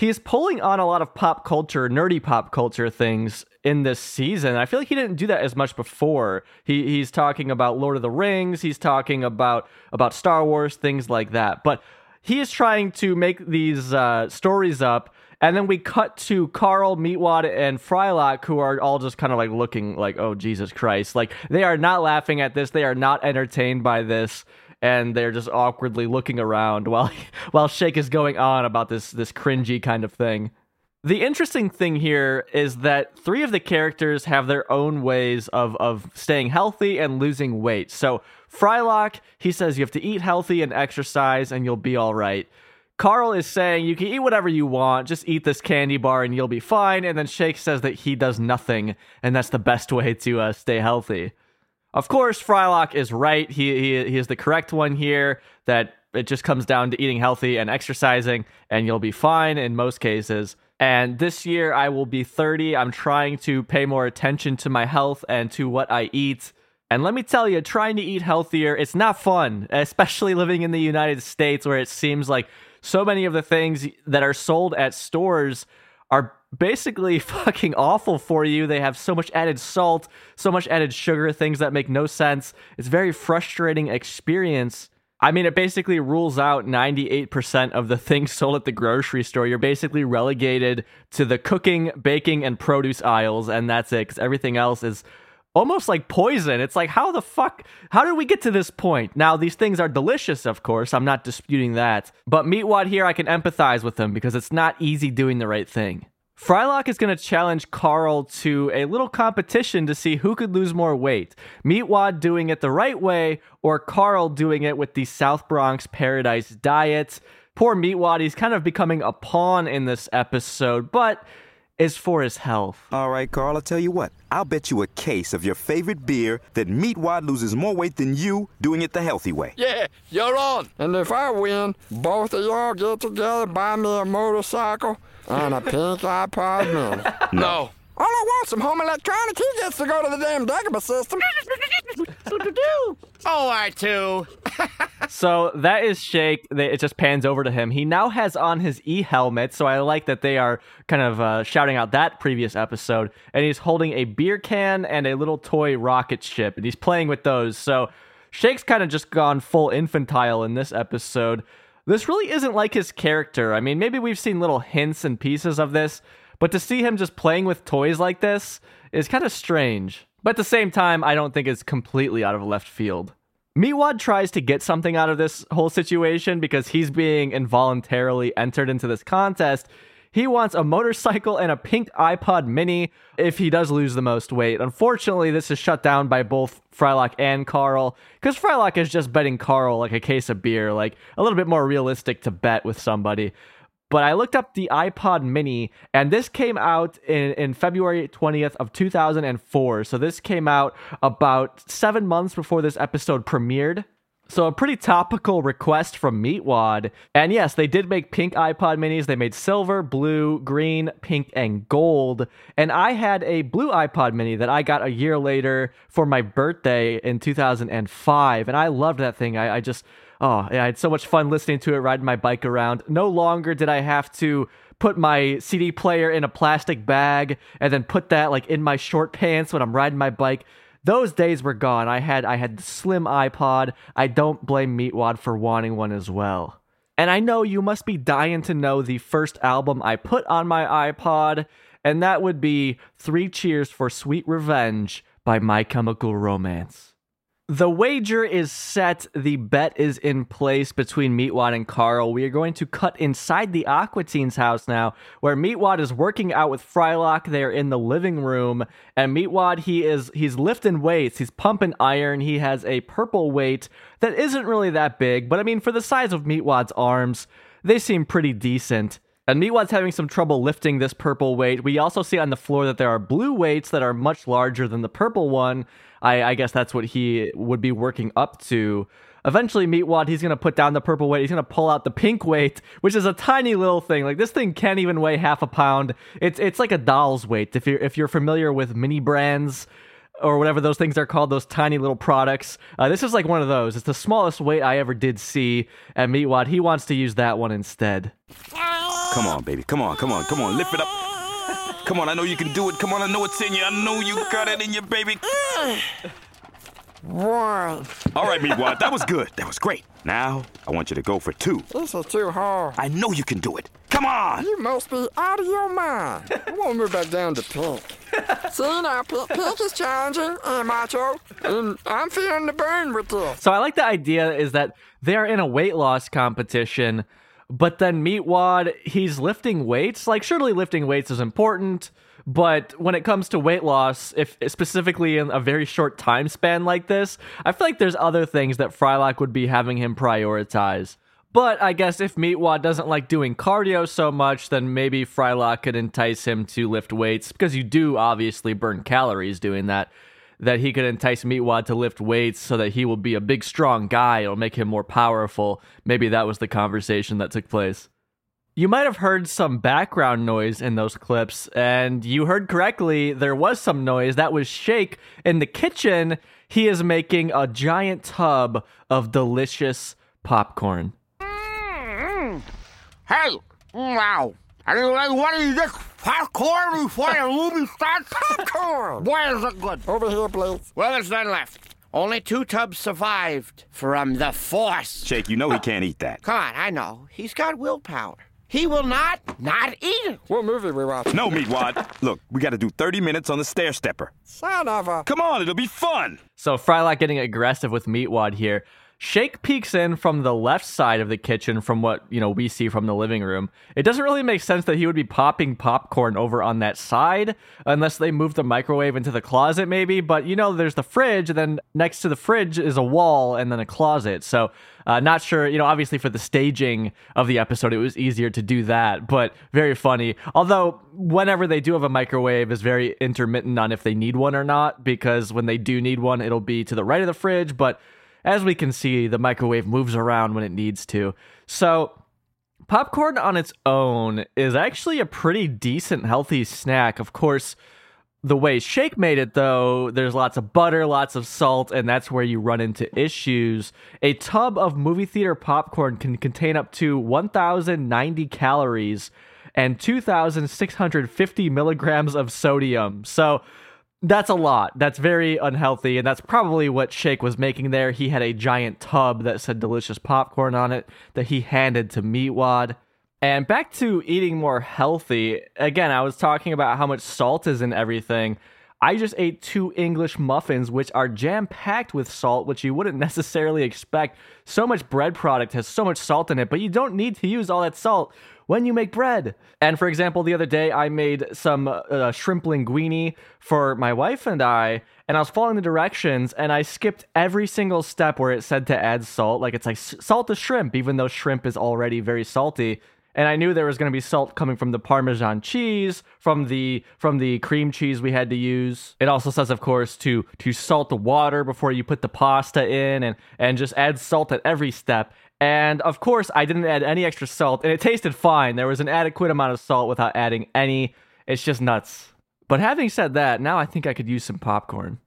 he's pulling on a lot of pop culture, nerdy pop culture things in this season. I feel like he didn't do that as much before. He he's talking about Lord of the Rings, he's talking about about Star Wars, things like that. But he is trying to make these uh, stories up. And then we cut to Carl, Meatwad, and Frylock, who are all just kind of like looking like, oh, Jesus Christ. Like, they are not laughing at this. They are not entertained by this. And they're just awkwardly looking around while while Shake is going on about this this cringy kind of thing. The interesting thing here is that three of the characters have their own ways of, of staying healthy and losing weight. So, Frylock, he says you have to eat healthy and exercise and you'll be all right. Carl is saying you can eat whatever you want, just eat this candy bar and you'll be fine. And then Shake says that he does nothing, and that's the best way to uh, stay healthy. Of course, Frylock is right. He, he he is the correct one here. That it just comes down to eating healthy and exercising, and you'll be fine in most cases. And this year, I will be 30. I'm trying to pay more attention to my health and to what I eat. And let me tell you, trying to eat healthier, it's not fun, especially living in the United States where it seems like so many of the things that are sold at stores are basically fucking awful for you. They have so much added salt, so much added sugar, things that make no sense. It's very frustrating experience. I mean, it basically rules out 98% of the things sold at the grocery store. You're basically relegated to the cooking, baking, and produce aisles, and that's it, because everything else is almost like poison. It's like, how the fuck, how did we get to this point? Now, these things are delicious, of course. I'm not disputing that. But Meatwad here, I can empathize with them because it's not easy doing the right thing. Frylock is going to challenge Carl to a little competition to see who could lose more weight. Meatwad doing it the right way, or Carl doing it with the South Bronx Paradise diet. Poor Meatwad, he's kind of becoming a pawn in this episode, but is for his health. All right, Carl, I'll tell you what. I'll bet you a case of your favorite beer that Meatwad loses more weight than you doing it the healthy way. Yeah, you're on. And if I win, both of y'all get together, buy me a motorcycle and a pink iPod mini. No. All I want some home electronics. He gets to go to the damn Dagobah system. Oh, R2. So that is Shake. It just pans over to him. He now has on his e helmet, so I like that they are kind of uh, shouting out that previous episode. And he's holding a beer can and a little toy rocket ship, and he's playing with those. So Shake's kind of just gone full infantile in this episode. This really isn't like his character. I mean, maybe we've seen little hints and pieces of this, but to see him just playing with toys like this is kind of strange. But at the same time, I don't think it's completely out of left field. Meatwad tries to get something out of this whole situation because he's being involuntarily entered into this contest. He wants a motorcycle and a pink iPod mini if he does lose the most weight. Unfortunately, this is shut down by both Frylock and Carl because Frylock is just betting Carl like a case of beer, like a little bit more realistic to bet with somebody. But I looked up the iPod mini and this came out in, in February 20th of 2004. So this came out about seven months before this episode premiered. So a pretty topical request from Meatwad. And yes, they did make pink iPod minis. They made silver, blue, green, pink, and gold. And I had a blue iPod mini that I got a year later for my birthday in 2005. And I loved that thing. I, I just, oh, yeah, I had so much fun listening to it, riding my bike around. No longer did I have to put my CD player in a plastic bag and then put that like in my short pants when I'm riding my bike. Those days were gone. I had I had the slim iPod. I don't blame Meatwad for wanting one as well. And I know you must be dying to know the first album I put on my iPod, and that would be Three Cheers for Sweet Revenge by My Chemical Romance. The wager is set. The bet is in place between Meatwad and Carl. We are going to cut inside the Aqua Teen's house now, where Meatwad is working out with Frylock. They are in the living room, and Meatwad he is he's lifting weights. He's pumping iron. He has a purple weight that isn't really that big, but I mean for the size of Meatwad's arms, they seem pretty decent. And Meatwad's having some trouble lifting this purple weight. We also see on the floor that there are blue weights that are much larger than the purple one. I, I guess that's what he would be working up to. Eventually, Meatwad, he's going to put down the purple weight. He's going to pull out the pink weight, which is a tiny little thing. Like this thing can't even weigh half a pound. It's it's like a doll's weight. If you're if you're familiar with mini brands or whatever those things are called, those tiny little products. Uh, this is like one of those. It's the smallest weight I ever did see. And Meatwad, he wants to use that one instead. Come on, baby. Come on, come on, come on. Lift it up. Come on, I know you can do it. Come on, I know it's in you. I know you got it in you, baby. One. All right, Meatwad, that was good. That was great. Now, I want you to go for two. This is too hard. I know you can do it. Come on. You must be out of your mind. I want to move back down to pink. See now, pink, pink is challenging, and macho, and I'm feeling the burn with this. So I like the idea is that they're in a weight loss competition, but then Meatwad, he's lifting weights. Like, surely lifting weights is important, but when it comes to weight loss, if specifically in a very short time span like this, I feel like there's other things that Frylock would be having him prioritize. But I guess if Meatwad doesn't like doing cardio so much, then maybe Frylock could entice him to lift weights because you do obviously burn calories doing that. That he could entice Meatwad to lift weights so that he will be a big, strong guy. It'll make him more powerful. Maybe that was the conversation that took place. You might have heard some background noise in those clips, and you heard correctly. There was some noise. That was Shake in the kitchen. He is making a giant tub of delicious popcorn. Hey, wow. I didn't like what is this popcorn before the movie starts? Popcorn. Why is it good? Over here, please. Well, there's none left. Only two tubs survived from the force. Shake, you know he can't eat that. Come on, I know. He's got willpower. He will not not eat it. What movie we watching? No, Meatwad. Look, we got to do 30 minutes on the stair stepper. Son of a. Come on, it'll be fun. So Frylock getting aggressive with Meatwad here. Shake peeks in from the left side of the kitchen from what, you know, we see from the living room. It doesn't really make sense that he would be popping popcorn over on that side unless they move the microwave into the closet maybe, but you know there's the fridge and then next to the fridge is a wall and then a closet. So, uh, not sure, you know, obviously for the staging of the episode it was easier to do that, but very funny. Although whenever they do have a microwave is very intermittent on if they need one or not because when they do need one it'll be to the right of the fridge, but as we can see, the microwave moves around when it needs to. So, popcorn on its own is actually a pretty decent, healthy snack. Of course, the way Shake made it, though, there's lots of butter, lots of salt, and that's where you run into issues. A tub of movie theater popcorn can contain up to 1,090 calories and 2,650 milligrams of sodium. So, that's a lot. That's very unhealthy, and that's probably what Shake was making there. He had a giant tub that said delicious popcorn on it that he handed to Meatwad. And back to eating more healthy. Again, I was talking about how much salt is in everything. I just ate two English muffins, which are jam packed with salt, which you wouldn't necessarily expect. So much bread product has so much salt in it, but you don't need to use all that salt when you make bread. And for example, the other day I made some uh, shrimp linguine for my wife and I, and I was following the directions and I skipped every single step where it said to add salt. Like it's like salt to shrimp, even though shrimp is already very salty. and I knew there was going to be salt coming from the Parmesan cheese, from the from the cream cheese we had to use. It also says, of course, to to salt the water before you put the pasta in, and and just add salt at every step. And of course, I didn't add any extra salt, and it tasted fine. There was an adequate amount of salt without adding any. It's just nuts. But having said that, now I think I could use some popcorn.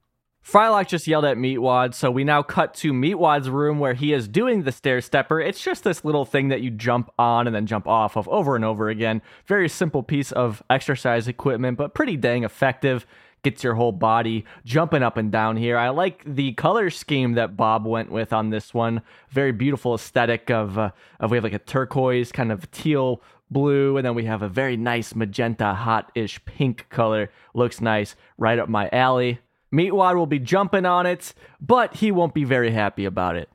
Frylock just yelled at Meatwad, so we now cut to Meatwad's room where he is doing the stair stepper. It's just this little thing that you jump on and then jump off of over and over again. Very simple piece of exercise equipment, but pretty dang effective. Gets your whole body jumping up and down here. I like the color scheme that Bob went with on this one. Very beautiful aesthetic of, uh, of we have like a turquoise kind of teal blue, and then we have a very nice magenta, hot-ish pink color. Looks nice, right up my alley. Meatwad will be jumping on it, but he won't be very happy about it.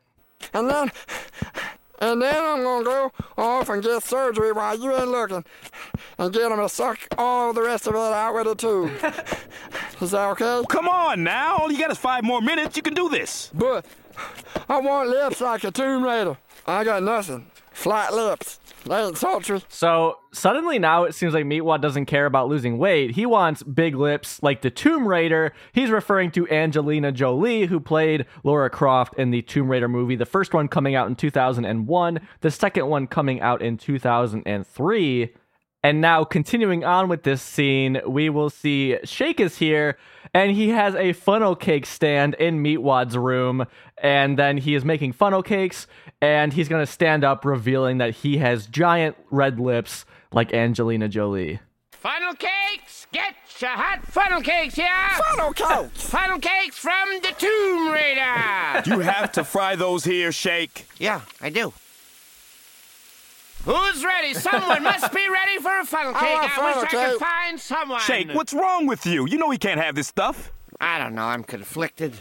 And then, and then I'm gonna go off and get surgery while you ain't looking, and get him to suck all the rest of it out with a tube. Is that okay? Come on now. All you got is five more minutes. You can do this. But I want lips like a Tomb Raider. I got nothing. Flat lips. They ain't. So suddenly now it seems like Meatwad doesn't care about losing weight. He wants big lips like the Tomb Raider. He's referring to Angelina Jolie, who played Laura Croft in the Tomb Raider movie. The first one coming out in 2001, the second one coming out in 2003. And now, continuing on with this scene, we will see Shake is here, and he has a funnel cake stand in Meatwad's room. And then he is making funnel cakes, and he's going to stand up, revealing that he has giant red lips like Angelina Jolie. Funnel cakes! Get your hot funnel cakes here! Funnel cakes! Funnel cakes from the Tomb Raider! You have to fry those here, Shake. yeah, I do. Who's ready? Someone must be ready for a funnel cake. want I, funnel wish I could find someone. Shake, what's wrong with you? You know he can't have this stuff. I don't know. I'm conflicted.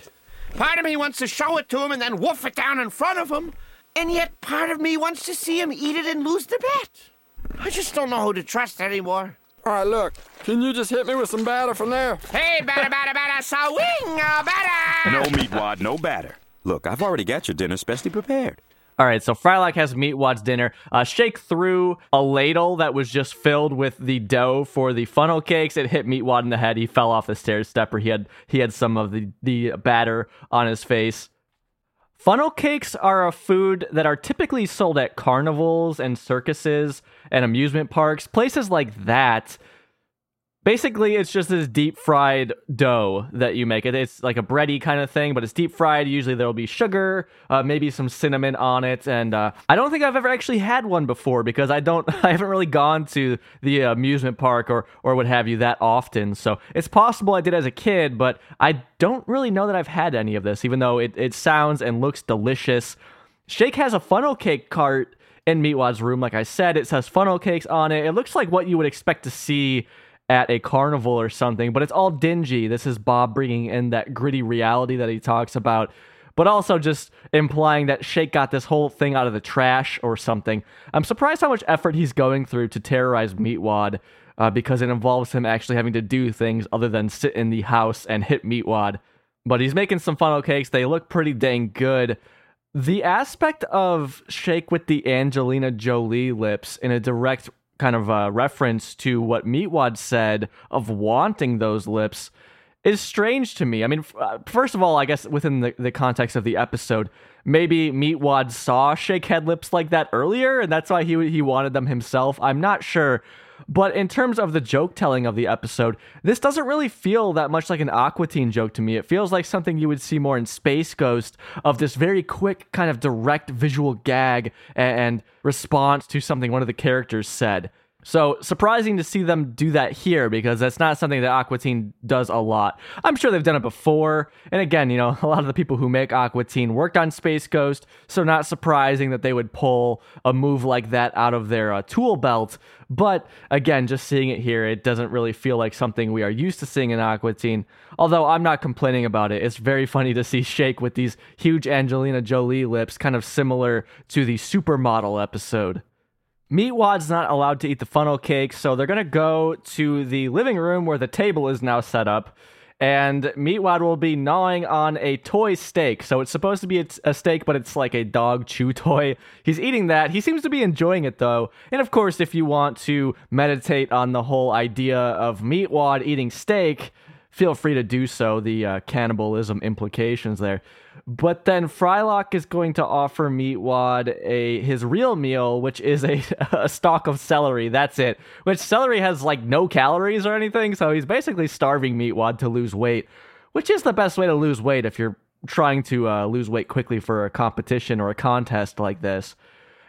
Part of me wants to show it to him and then woof it down in front of him. And yet part of me wants to see him eat it and lose the bet. I just don't know who to trust anymore. All right, look. Can you just hit me with some batter from there? Hey, batter, batter, batter, swing, uh, batter! No meatwad, no batter. Look, I've already got your dinner specially prepared. All right, so Frylock has Meatwad's dinner. Uh, Shake threw a ladle that was just filled with the dough for the funnel cakes. It hit Meatwad in the head. He fell off the stairs stepper. He had he had some of the the batter on his face. Funnel cakes are a food that are typically sold at carnivals and circuses and amusement parks, places like that. Basically, it's just this deep fried dough that you make. It it's like a bready kind of thing, but it's deep fried. Usually there will be sugar, uh, maybe some cinnamon on it, and uh, I don't think I've ever actually had one before because I don't. I haven't really gone to the amusement park or or what have you that often. So it's possible I did as a kid, but I don't really know that I've had any of this, even though it it sounds and looks delicious. Shake has a funnel cake cart in Meatwad's room. Like I said, it says funnel cakes on it. It looks like what you would expect to see at a carnival or something, but it's all dingy. This is Bob bringing in that gritty reality that he talks about, but also just implying that Shake got this whole thing out of the trash or something. I'm surprised how much effort he's going through to terrorize Meatwad. Uh, because it involves him actually having to do things other than sit in the house and hit Meatwad. But he's making some funnel cakes. They look pretty dang good. The aspect of Shake with the Angelina Jolie lips in a direct kind of uh, reference to what Meatwad said of wanting those lips is strange to me. I mean, f- uh, first of all, I guess within the, the context of the episode, maybe Meatwad saw Shake had lips like that earlier, and that's why he he wanted them himself. I'm not sure. But in terms of the joke telling of the episode, this doesn't really feel that much like an Aqua Teen joke to me. It feels like something you would see more in Space Ghost of this very quick, kind of direct visual gag and response to something one of the characters said. So surprising to see them do that here because that's not something that Aqua Teen does a lot. I'm sure they've done it before. And again, you know, a lot of the people who make Aqua Teen worked on Space Ghost, so not surprising that they would pull a move like that out of their uh, tool belt. But again, just seeing it here, it doesn't really feel like something we are used to seeing in Aqua Teen. Although I'm not complaining about it. It's very funny to see Shake with these huge Angelina Jolie lips, kind of similar to the Supermodel episode. Meatwad's not allowed to eat the funnel cake, so they're gonna go to the living room where the table is now set up. and Meatwad will be gnawing on a toy steak. So it's supposed to be a, a steak, but it's like a dog chew toy. He's eating that. He seems to be enjoying it though. And of course, if you want to meditate on the whole idea of Meatwad eating steak, feel free to do so. The uh, cannibalism implications there. But then Frylock is going to offer Meatwad a his real meal, which is a, a stalk of celery. That's it. Which celery has like no calories or anything, so he's basically starving Meatwad to lose weight, which is the best way to lose weight if you're trying to uh, lose weight quickly for a competition or a contest like this.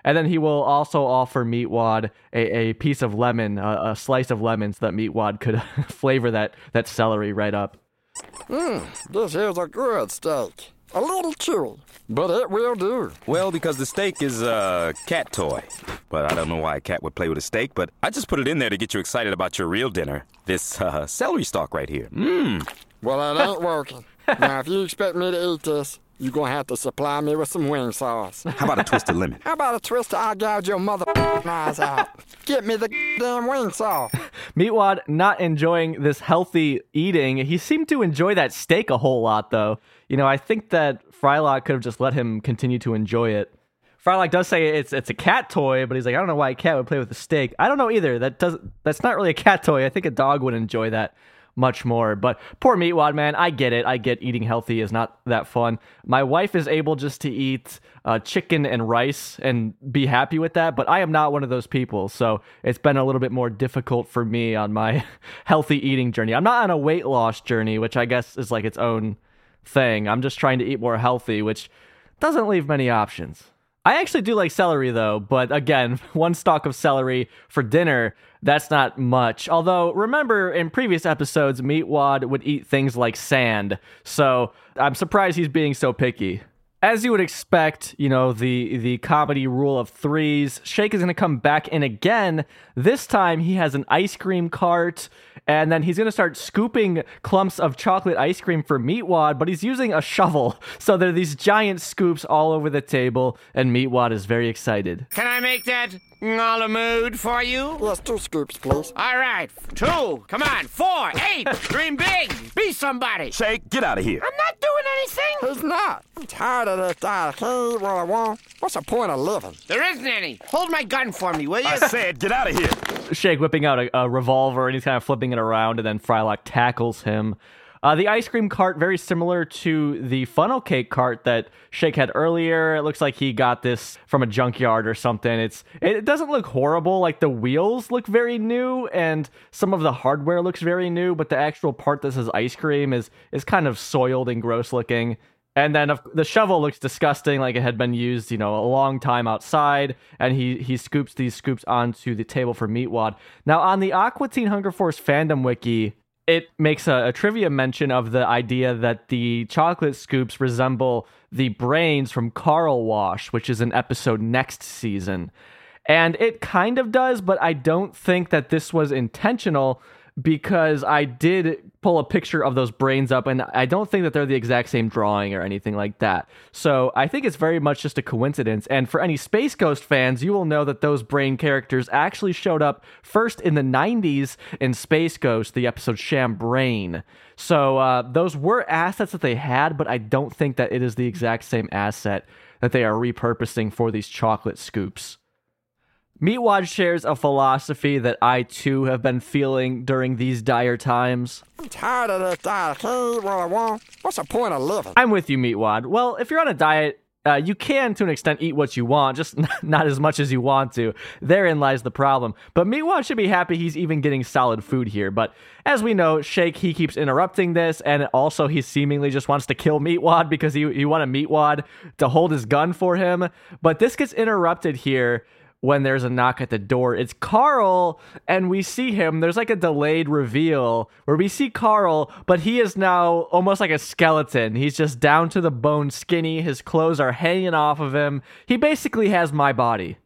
And then he will also offer Meatwad a, a piece of lemon, a, a slice of lemon, so that Meatwad could flavor that, that celery right up. Mmm, this here's a good steak. A little chewy, but it will do. Well, because the steak is a cat toy. But I don't know why a cat would play with a steak, but I just put it in there to get you excited about your real dinner. This uh, celery stalk right here. Mmm. Well, it ain't working. now, if you expect me to eat this, you're gonna have to supply me with some wing sauce. How about a twist of lemon? How about a twist I'll gouge your mother eyes out? Get me the damn wing sauce. Meatwad not enjoying this healthy eating. He seemed to enjoy that steak a whole lot, though. You know, I think that Frylock could have just let him continue to enjoy it. Frylock does say it's it's a cat toy, but he's like, I don't know why a cat would play with a steak. I don't know either. That does that's not really a cat toy. I think a dog would enjoy that much more. But poor Meatwad, man, I get it. I get eating healthy is not that fun. My wife is able just to eat uh, chicken and rice and be happy with that, but I am not one of those people. So it's been a little bit more difficult for me on my healthy eating journey. I'm not on a weight loss journey, which I guess is like its own thing. I'm just trying to eat more healthy, which doesn't leave many options. I actually do like celery though, but again, one stalk of celery for dinner, that's not much. Although, remember in previous episodes, Meatwad would eat things like sand, so I'm surprised he's being so picky. As you would expect, you know, the the comedy rule of threes, Shake is going to come back in again. This time he has an ice cream cart and then he's going to start scooping clumps of chocolate ice cream for Meatwad, but he's using a shovel. So there are these giant scoops all over the table and Meatwad is very excited. Can I make that a mood for you? Yes, two scoops, please. All right, two. Come on, four, eight. Dream big. Be somebody. Shake, get out of here. I'm not doing anything. He's not. I'm tired of this diet. I can't eat what I want. What's the point of living? There isn't any. Hold my gun for me, will you? I said, get out of here. Shake whipping out a, a revolver and he's kind of flipping it around, and then Frylock tackles him. Uh, the ice cream cart, very similar to the funnel cake cart that Shake had earlier. It looks like he got this from a junkyard or something. It's it doesn't look horrible. Like the wheels look very new, and some of the hardware looks very new, but the actual part that says ice cream is is kind of soiled and gross looking. And then the shovel looks disgusting, like it had been used, you know, a long time outside. And he he scoops these scoops onto the table for Meatwad. Now on the Aqua Teen Hunger Force fandom wiki, it makes a, a trivia mention of the idea that the chocolate scoops resemble the brains from Carl Wash, which is an episode next season. And it kind of does, but I don't think that this was intentional because I did pull a picture of those brains up and I don't think that they're the exact same drawing or anything like that. So I think it's very much just a coincidence. And for any Space Ghost fans, you will know that those brain characters actually showed up first in the 90s in Space Ghost, the episode Sham Brain. So uh, those were assets that they had, but I don't think that it is the exact same asset that they are repurposing for these chocolate scoops. Meatwad shares a philosophy that I too have been feeling during these dire times. I'm tired of this diet. I can't eat what I want. What's the point of living? I'm with you, Meatwad. Well, if you're on a diet, uh, you can, to an extent, eat what you want, just not as much as you want to. Therein lies the problem. But Meatwad should be happy he's even getting solid food here. But as we know, Shake, he keeps interrupting this, and also he seemingly just wants to kill Meatwad because he, he wanted Meatwad to hold his gun for him. But this gets interrupted here when there's a knock at the door. It's Carl, and we see him. There's like a delayed reveal where we see Carl, but he is now almost like a skeleton. He's just down to the bone, skinny. His clothes are hanging off of him. He basically has my body.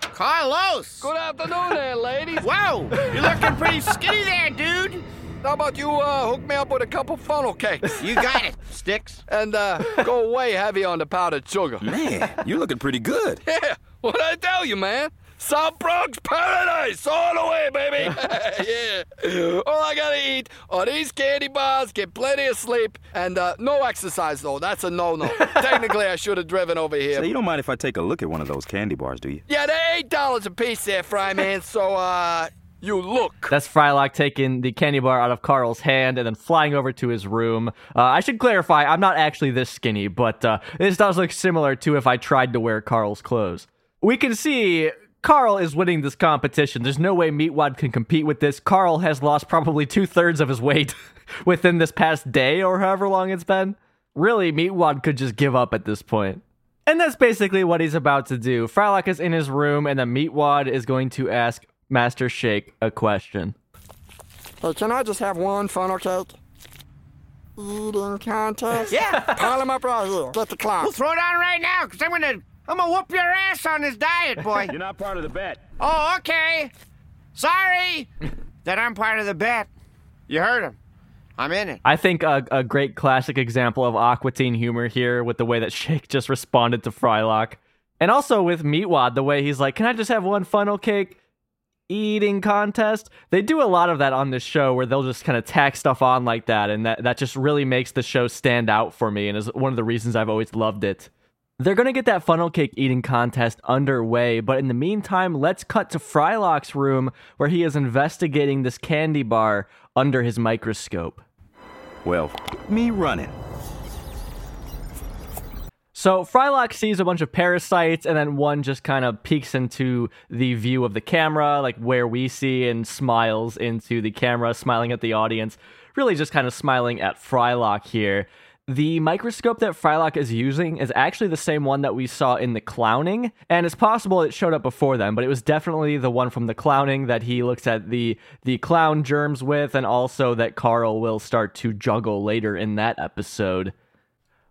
Carlos! Good afternoon there, ladies. Wow, you're looking pretty skinny there, dude. How about you uh, hook me up with a couple funnel cakes? You got it, Sticks. And uh, go way heavy on the powdered sugar. Man, you're looking pretty good. Yeah, what'd I tell you, man? South Bronx paradise all the way, baby. yeah. All I gotta eat are these candy bars, get plenty of sleep, and uh, no exercise though. That's a no-no. Technically, I should have driven over here. So you don't mind if I take a look at one of those candy bars, do you? Yeah, they're eight dollars a piece there, Fry Man. So uh, you look. That's Frylock taking the candy bar out of Carl's hand and then flying over to his room. Uh, I should clarify, I'm not actually this skinny, but uh, this does look similar to if I tried to wear Carl's clothes. We can see Carl is winning this competition. There's no way Meatwad can compete with this. Carl has lost probably two thirds of his weight within this past day or however long it's been. Really, Meatwad could just give up at this point. And that's basically what he's about to do. Frylock is in his room, and then Meatwad is going to ask Master Shake a question. Hey, can I just have one funnel cake? Eating contest? Yeah. Pile them up right here. Get the clock. We'll throw it on right now, because I'm gonna I'm gonna whoop your ass on this diet, boy. You're not part of the bet. oh, okay. Sorry that I'm part of the bet. You heard him. I'm in it. I think a, a great classic example of Aqua Teen humor here with the way that Shake just responded to Frylock. And also with Meatwad, the way he's like, Can I just have one funnel cake eating contest? They do a lot of that on this show where they'll just kind of tack stuff on like that. And that, that just really makes the show stand out for me and is one of the reasons I've always loved it. They're going to get that funnel cake eating contest underway, but in the meantime, let's cut to Frylock's room where he is investigating this candy bar under his microscope. Well, me running. So Frylock sees a bunch of parasites, and then one just kind of peeks into the view of the camera, like where we see, and smiles into the camera, smiling at the audience. Really, just kind of smiling at Frylock here. The microscope that Frylock is using is actually the same one that we saw in the clowning, and it's possible it showed up before then, but it was definitely the one from the clowning that he looks at the the clown germs with, and also that Carl will start to juggle later in that episode.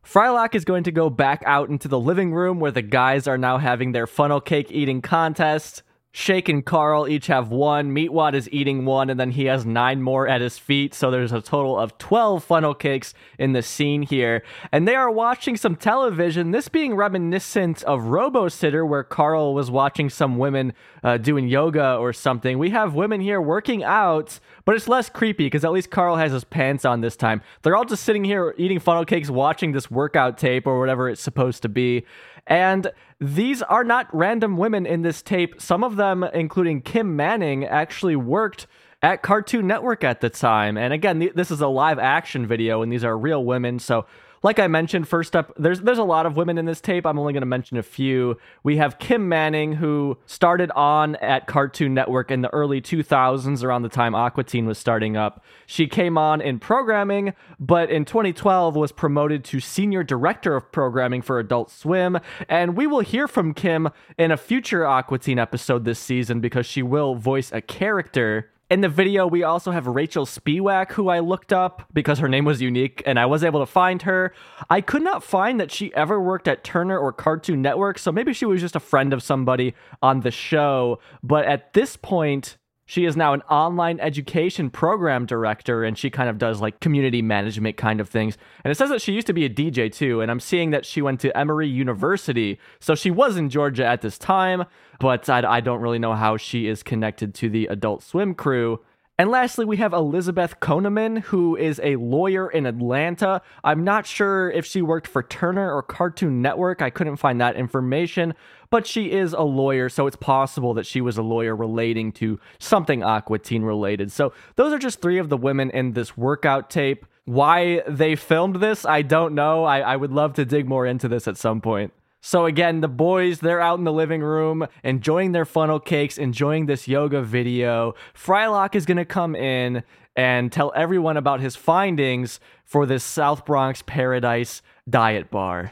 Frylock is going to go back out into the living room where the guys are now having their funnel cake eating contest. Shake and Carl each have one. Meatwad is eating one, and then he has nine more at his feet. So there's a total of 12 funnel cakes in the scene here. And they are watching some television, this being reminiscent of Robo Sitter, where Carl was watching some women uh, doing yoga or something. We have women here working out, but it's less creepy because at least Carl has his pants on this time. They're all just sitting here eating funnel cakes, watching this workout tape or whatever it's supposed to be. And these are not random women in this tape. Some of them, including Kim Manning, actually worked at Cartoon Network at the time. And again, th- this is a live action video, and these are real women. So, like I mentioned, first up, there's there's a lot of women in this tape. I'm only going to mention a few. We have Kim Manning, who started on at Cartoon Network in the early 2000s, around the time Aqua Teen was starting up. She came on in programming, but in 2012 was promoted to senior director of programming for Adult Swim. And we will hear from Kim in a future Aqua Teen episode this season because she will voice a character in the video, we also have Rachel Spiewak, who I looked up because her name was unique and I was able to find her. I could not find that she ever worked at Turner or Cartoon Network, so maybe she was just a friend of somebody on the show. But at this point, she is now an online education program director and she kind of does like community management kind of things. And it says that she used to be a DJ too. And I'm seeing that she went to Emory University. So she was in Georgia at this time, but I, I don't really know how she is connected to the Adult Swim crew. And lastly, we have Elizabeth Koneman, who is a lawyer in Atlanta. I'm not sure if she worked for Turner or Cartoon Network. I couldn't find that information, but she is a lawyer, so it's possible that she was a lawyer relating to something Aqua Teen related. So those are just three of the women in this workout tape. Why they filmed this, I don't know. I, I would love to dig more into this at some point. So again, the boys, they're out in the living room enjoying their funnel cakes, enjoying this yoga video. Frylock is going to come in and tell everyone about his findings for this South Bronx Paradise diet bar.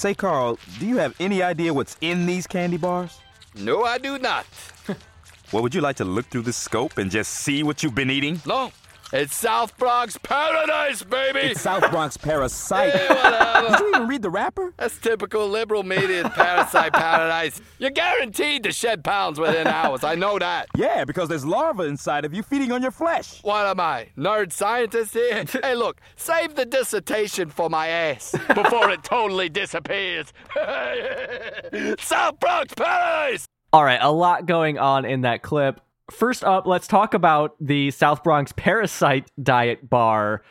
Say, Carl, do you have any idea what's in these candy bars? No, I do not. Well, would you like to look through the scope and just see what you've been eating? No, It's South Bronx Paradise, baby. It's South Bronx Parasite. Hey, whatever. Did you even read the wrapper? That's typical liberal media in Parasite Paradise. You're guaranteed to shed pounds within hours. I know that. Yeah, because there's larvae inside of you feeding on your flesh. What am I, nerd scientist here? hey, look, save the dissertation for my ass before it totally disappears. South Bronx Paradise! All right, a lot going on in that clip. First up, let's talk about the South Bronx Parasite Diet Bar.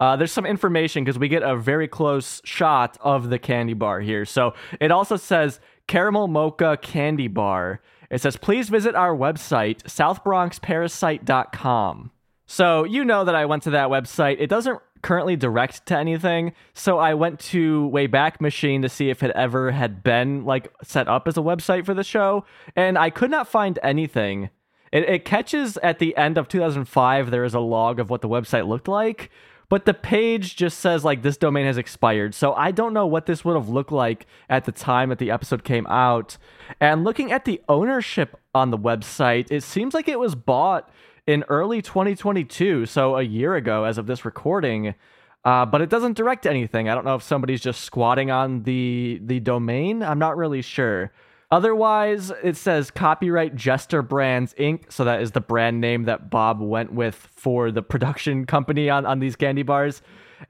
Uh, there's some information because we get a very close shot of the candy bar here. So it also says caramel mocha candy bar. It says, please visit our website, southbronxparasite.com. So you know that I went to that website. It doesn't currently direct to anything. So I went to Wayback Machine to see if it ever had been like set up as a website for the show, and I could not find anything. It, it catches at the end of 2005. There is a log of what the website looked like, but the page just says like this domain has expired. So I don't know what this would have looked like at the time that the episode came out. And looking at the ownership on the website, it seems like it was bought in early 2022, so a year ago as of this recording. Uh, but it doesn't direct anything. I don't know if somebody's just squatting on the the domain. I'm not really sure. Otherwise, it says copyright Jester Brands Inc. So that is the brand name that Bob went with for the production company on, on these candy bars.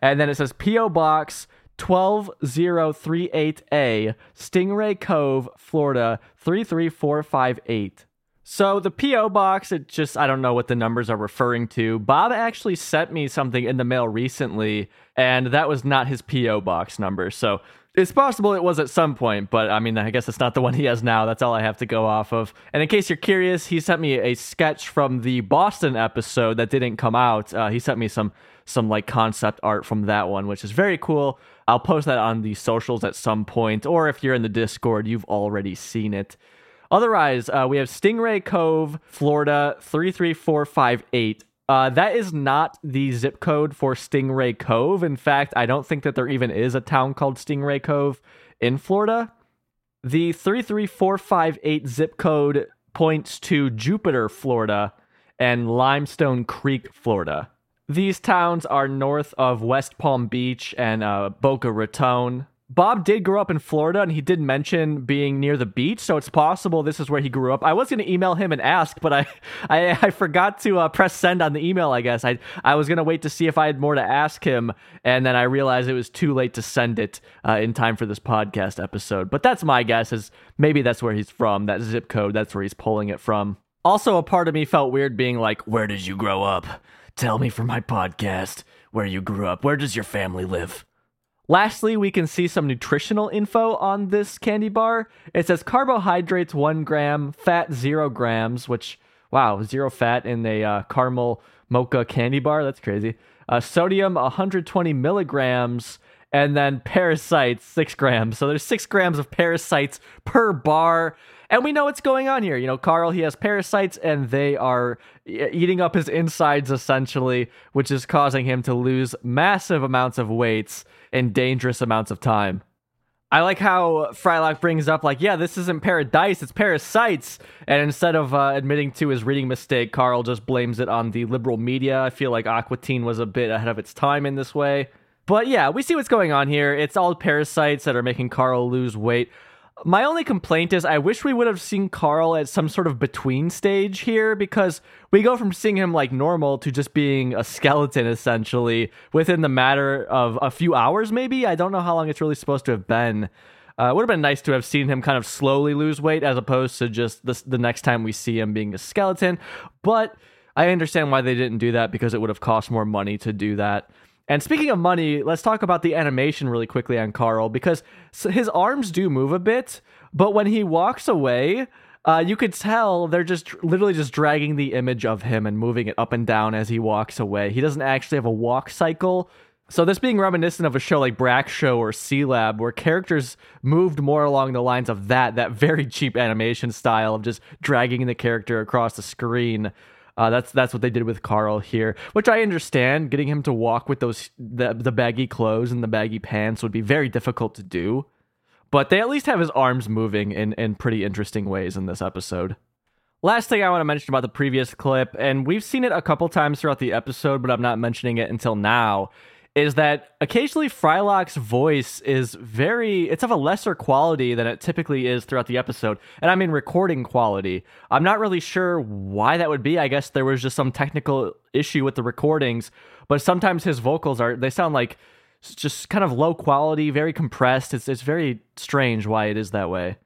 And then it says P.O. Box 12038A, Stingray Cove, Florida 33458. So the PO box, it just I don't know what the numbers are referring to. Bob actually sent me something in the mail recently, and that was not his PO box number. So it's possible it was at some point, but I mean, I guess it's not the one he has now. That's all I have to go off of. And in case you're curious, he sent me a sketch from the Boston episode that didn't come out. Uh, he sent me some some like concept art from that one, which is very cool. I'll post that on the socials at some point, or if you're in the Discord, you've already seen it. Otherwise, uh, we have Stingray Cove, Florida 33458. Uh, that is not the zip code for Stingray Cove. In fact, I don't think that there even is a town called Stingray Cove in Florida. The 33458 zip code points to Jupiter, Florida, and Limestone Creek, Florida. These towns are north of West Palm Beach and uh, Boca Raton. Bob did grow up in Florida, and he did mention being near the beach, so it's possible this is where he grew up. I was going to email him and ask, but I, I, I forgot to uh, press send on the email. I guess I, I was going to wait to see if I had more to ask him, and then I realized it was too late to send it uh, in time for this podcast episode. But that's my guess. Is maybe that's where he's from. That zip code. That's where he's pulling it from. Also, a part of me felt weird being like, "Where did you grow up? Tell me for my podcast where you grew up. Where does your family live?" Lastly, we can see some nutritional info on this candy bar. It says carbohydrates 1 gram, fat 0 grams, which, wow, zero fat in a uh, caramel mocha candy bar. That's crazy. Uh, sodium 120 milligrams, and then parasites 6 grams. So there's 6 grams of parasites per bar. And we know what's going on here. You know, Carl, he has parasites and they are eating up his insides essentially, which is causing him to lose massive amounts of weights in dangerous amounts of time. I like how Frylock brings up, like, yeah, this isn't paradise, it's parasites. And instead of uh, admitting to his reading mistake, Carl just blames it on the liberal media. I feel like Aqua Teen was a bit ahead of its time in this way. But yeah, we see what's going on here. It's all parasites that are making Carl lose weight. My only complaint is I wish we would have seen Carl at some sort of between stage here because we go from seeing him like normal to just being a skeleton essentially within the matter of a few hours, maybe. I don't know how long it's really supposed to have been. Uh, it would have been nice to have seen him kind of slowly lose weight as opposed to just the, the next time we see him being a skeleton. But I understand why they didn't do that because it would have cost more money to do that. And speaking of money, let's talk about the animation really quickly on Carl because his arms do move a bit, but when he walks away, uh, you could tell they're just literally just dragging the image of him and moving it up and down as he walks away. He doesn't actually have a walk cycle. So this being reminiscent of a show like Brak Show or Sealab, where characters moved more along the lines of that, that very cheap animation style of just dragging the character across the screen. Uh, that's that's what they did with Carl here, which I understand. Getting him to walk with those the, the baggy clothes and the baggy pants would be very difficult to do, but they at least have his arms moving in in pretty interesting ways in this episode. Last thing I want to mention about the previous clip, and we've seen it a couple times throughout the episode, but I'm not mentioning it until now, is that occasionally Frylock's voice is very, it's of a lesser quality than it typically is throughout the episode. And I mean recording quality. I'm not really sure why that would be. I guess there was just some technical issue with the recordings, but sometimes his vocals are, they sound like just kind of low quality, very compressed. It's, it's very strange why it is that way.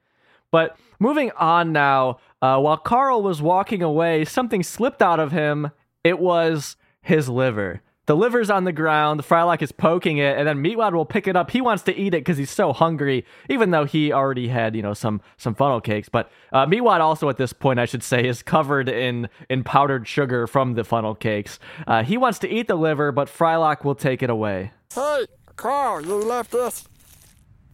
But moving on now, uh, while Carl was walking away, something slipped out of him. It was his liver. The liver's on the ground. Frylock is poking it, and then Meatwad will pick it up. He wants to eat it because he's so hungry, even though he already had, you know, some some funnel cakes. But uh, Meatwad also, at this point, I should say, is covered in in powdered sugar from the funnel cakes. Uh, he wants to eat the liver, but Frylock will take it away. Hey, Carl, you left this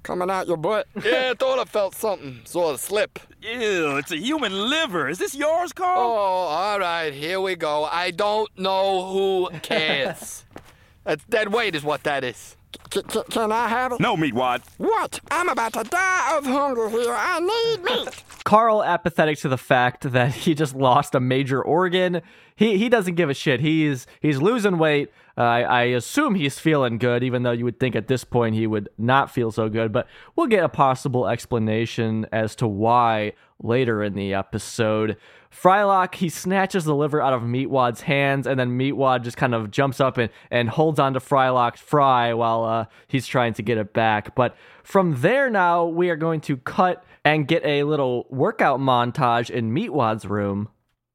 coming out your butt. Yeah, I thought I felt something sort of slip. Ew, it's a human liver. Is this yours, Carl? Oh, all right, here we go. I don't know who cares. That's dead weight is what that is. C- c- can I have it? No, Meatwad. What? What? I'm about to die of hunger here. I need meat. Carl apathetic to the fact that he just lost a major organ. He he doesn't give a shit. He's he's losing weight. Uh, I, I assume he's feeling good, even though you would think at this point he would not feel so good. But we'll get a possible explanation as to why later in the episode. Frylock, he snatches the liver out of Meatwad's hands, and then Meatwad just kind of jumps up and, and holds on to Frylock's fry while uh, he's trying to get it back. But from there now, we are going to cut and get a little workout montage in Meatwad's room.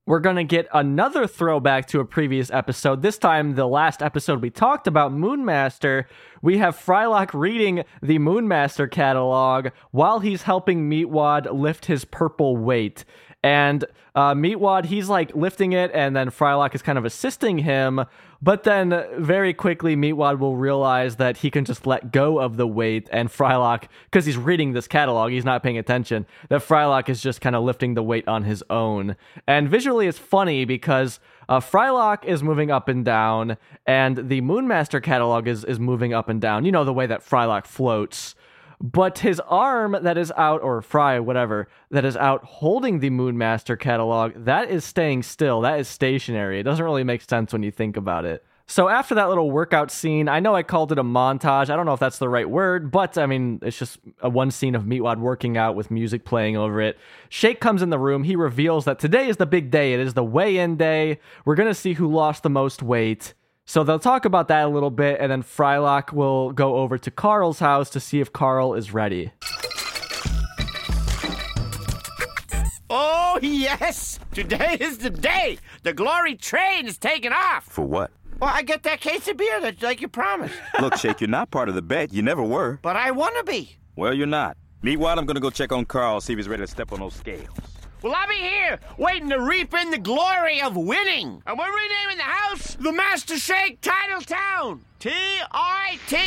We're going to get another throwback to a previous episode. This time, the last episode we talked about Moonmaster. We have Frylock reading the Moonmaster catalog while he's helping Meatwad lift his purple weight. And uh, Meatwad, he's like lifting it, and then Frylock is kind of assisting him. But then very quickly, Meatwad will realize that he can just let go of the weight, and Frylock, because he's reading this catalog, he's not paying attention, that Frylock is just kind of lifting the weight on his own. And visually, it's funny because uh, Frylock is moving up and down, and the Moonmaster catalog is, is moving up and down. You know, the way that Frylock floats but his arm that is out or fry whatever that is out holding the moonmaster catalog that is staying still. That is stationary. It doesn't really make sense when you think about it. So after that little workout scene i know i called it a montage. I don't know if that's the right word but i mean it's just a one scene of meatwad working out with music playing over it. Shake comes in the room. He reveals that today is the big day. It is the weigh-in day. We're gonna see who lost the most weight so they'll talk about that a little bit, and then Frylock will go over to Carl's house to see if Carl is ready. Oh, yes! Today is the day! The glory train is taking off! For what? Well, I get that case of beer that, like you promised. Look, Shake, you're not part of the bet. You never were. But I want to be. Well, you're not. Meanwhile, I'm gonna go check on Carl, see if he's ready to step on those scales. Well, I'll be here, waiting to reap in the glory of winning. And we're renaming the house the Master Shake Title Town. T I T.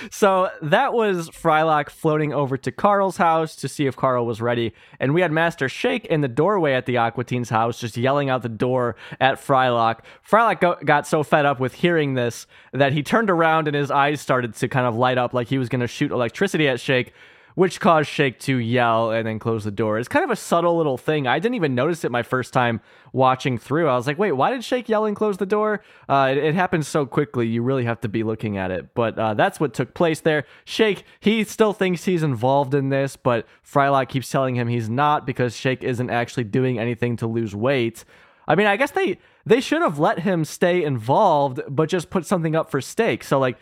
So that was Frylock floating over to Carl's house to see if Carl was ready, and we had Master Shake in the doorway at the Aqua Teen's house, just yelling out the door at Frylock. Frylock go- got so fed up with hearing this that he turned around and his eyes started to kind of light up like he was going to shoot electricity at Shake. Which caused Shake to yell and then close the door. It's kind of a subtle little thing. I didn't even notice it my first time watching through. I was like, wait, why did Shake yell and close the door? Uh, it, it happens so quickly, you really have to be looking at it. But uh, that's what took place there. Shake, he still thinks he's involved in this, but Frylock keeps telling him he's not because Shake isn't actually doing anything to lose weight. I mean, I guess they they should have let him stay involved, but just put something up for stake. So like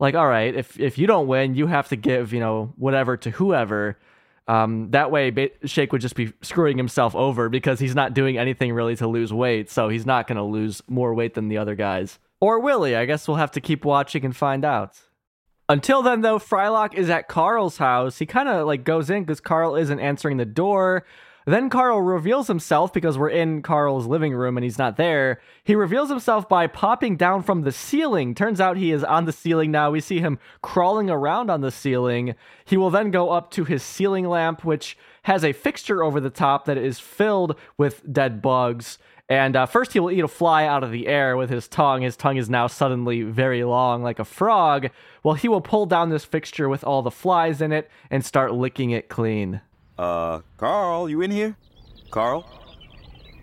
like all right if if you don't win you have to give you know whatever to whoever. Um, that way ba- shake would just be screwing himself over because he's not doing anything really to lose weight so he's not going to lose more weight than the other guys. Or will he? I guess we'll have to keep watching and find out. Until then though frylock is at carl's house. He kind of like goes in because carl isn't answering the door then Carl reveals himself because we're in Carl's living room and he's not there. He reveals himself by popping down from the ceiling. Turns out he is on the ceiling now. We see him crawling around on the ceiling. He will then go up to his ceiling lamp, which has a fixture over the top that is filled with dead bugs. And uh, first, he will eat a fly out of the air with his tongue. His tongue is now suddenly very long, like a frog. Well, he will pull down this fixture with all the flies in it and start licking it clean. Uh, Carl, you in here? Carl?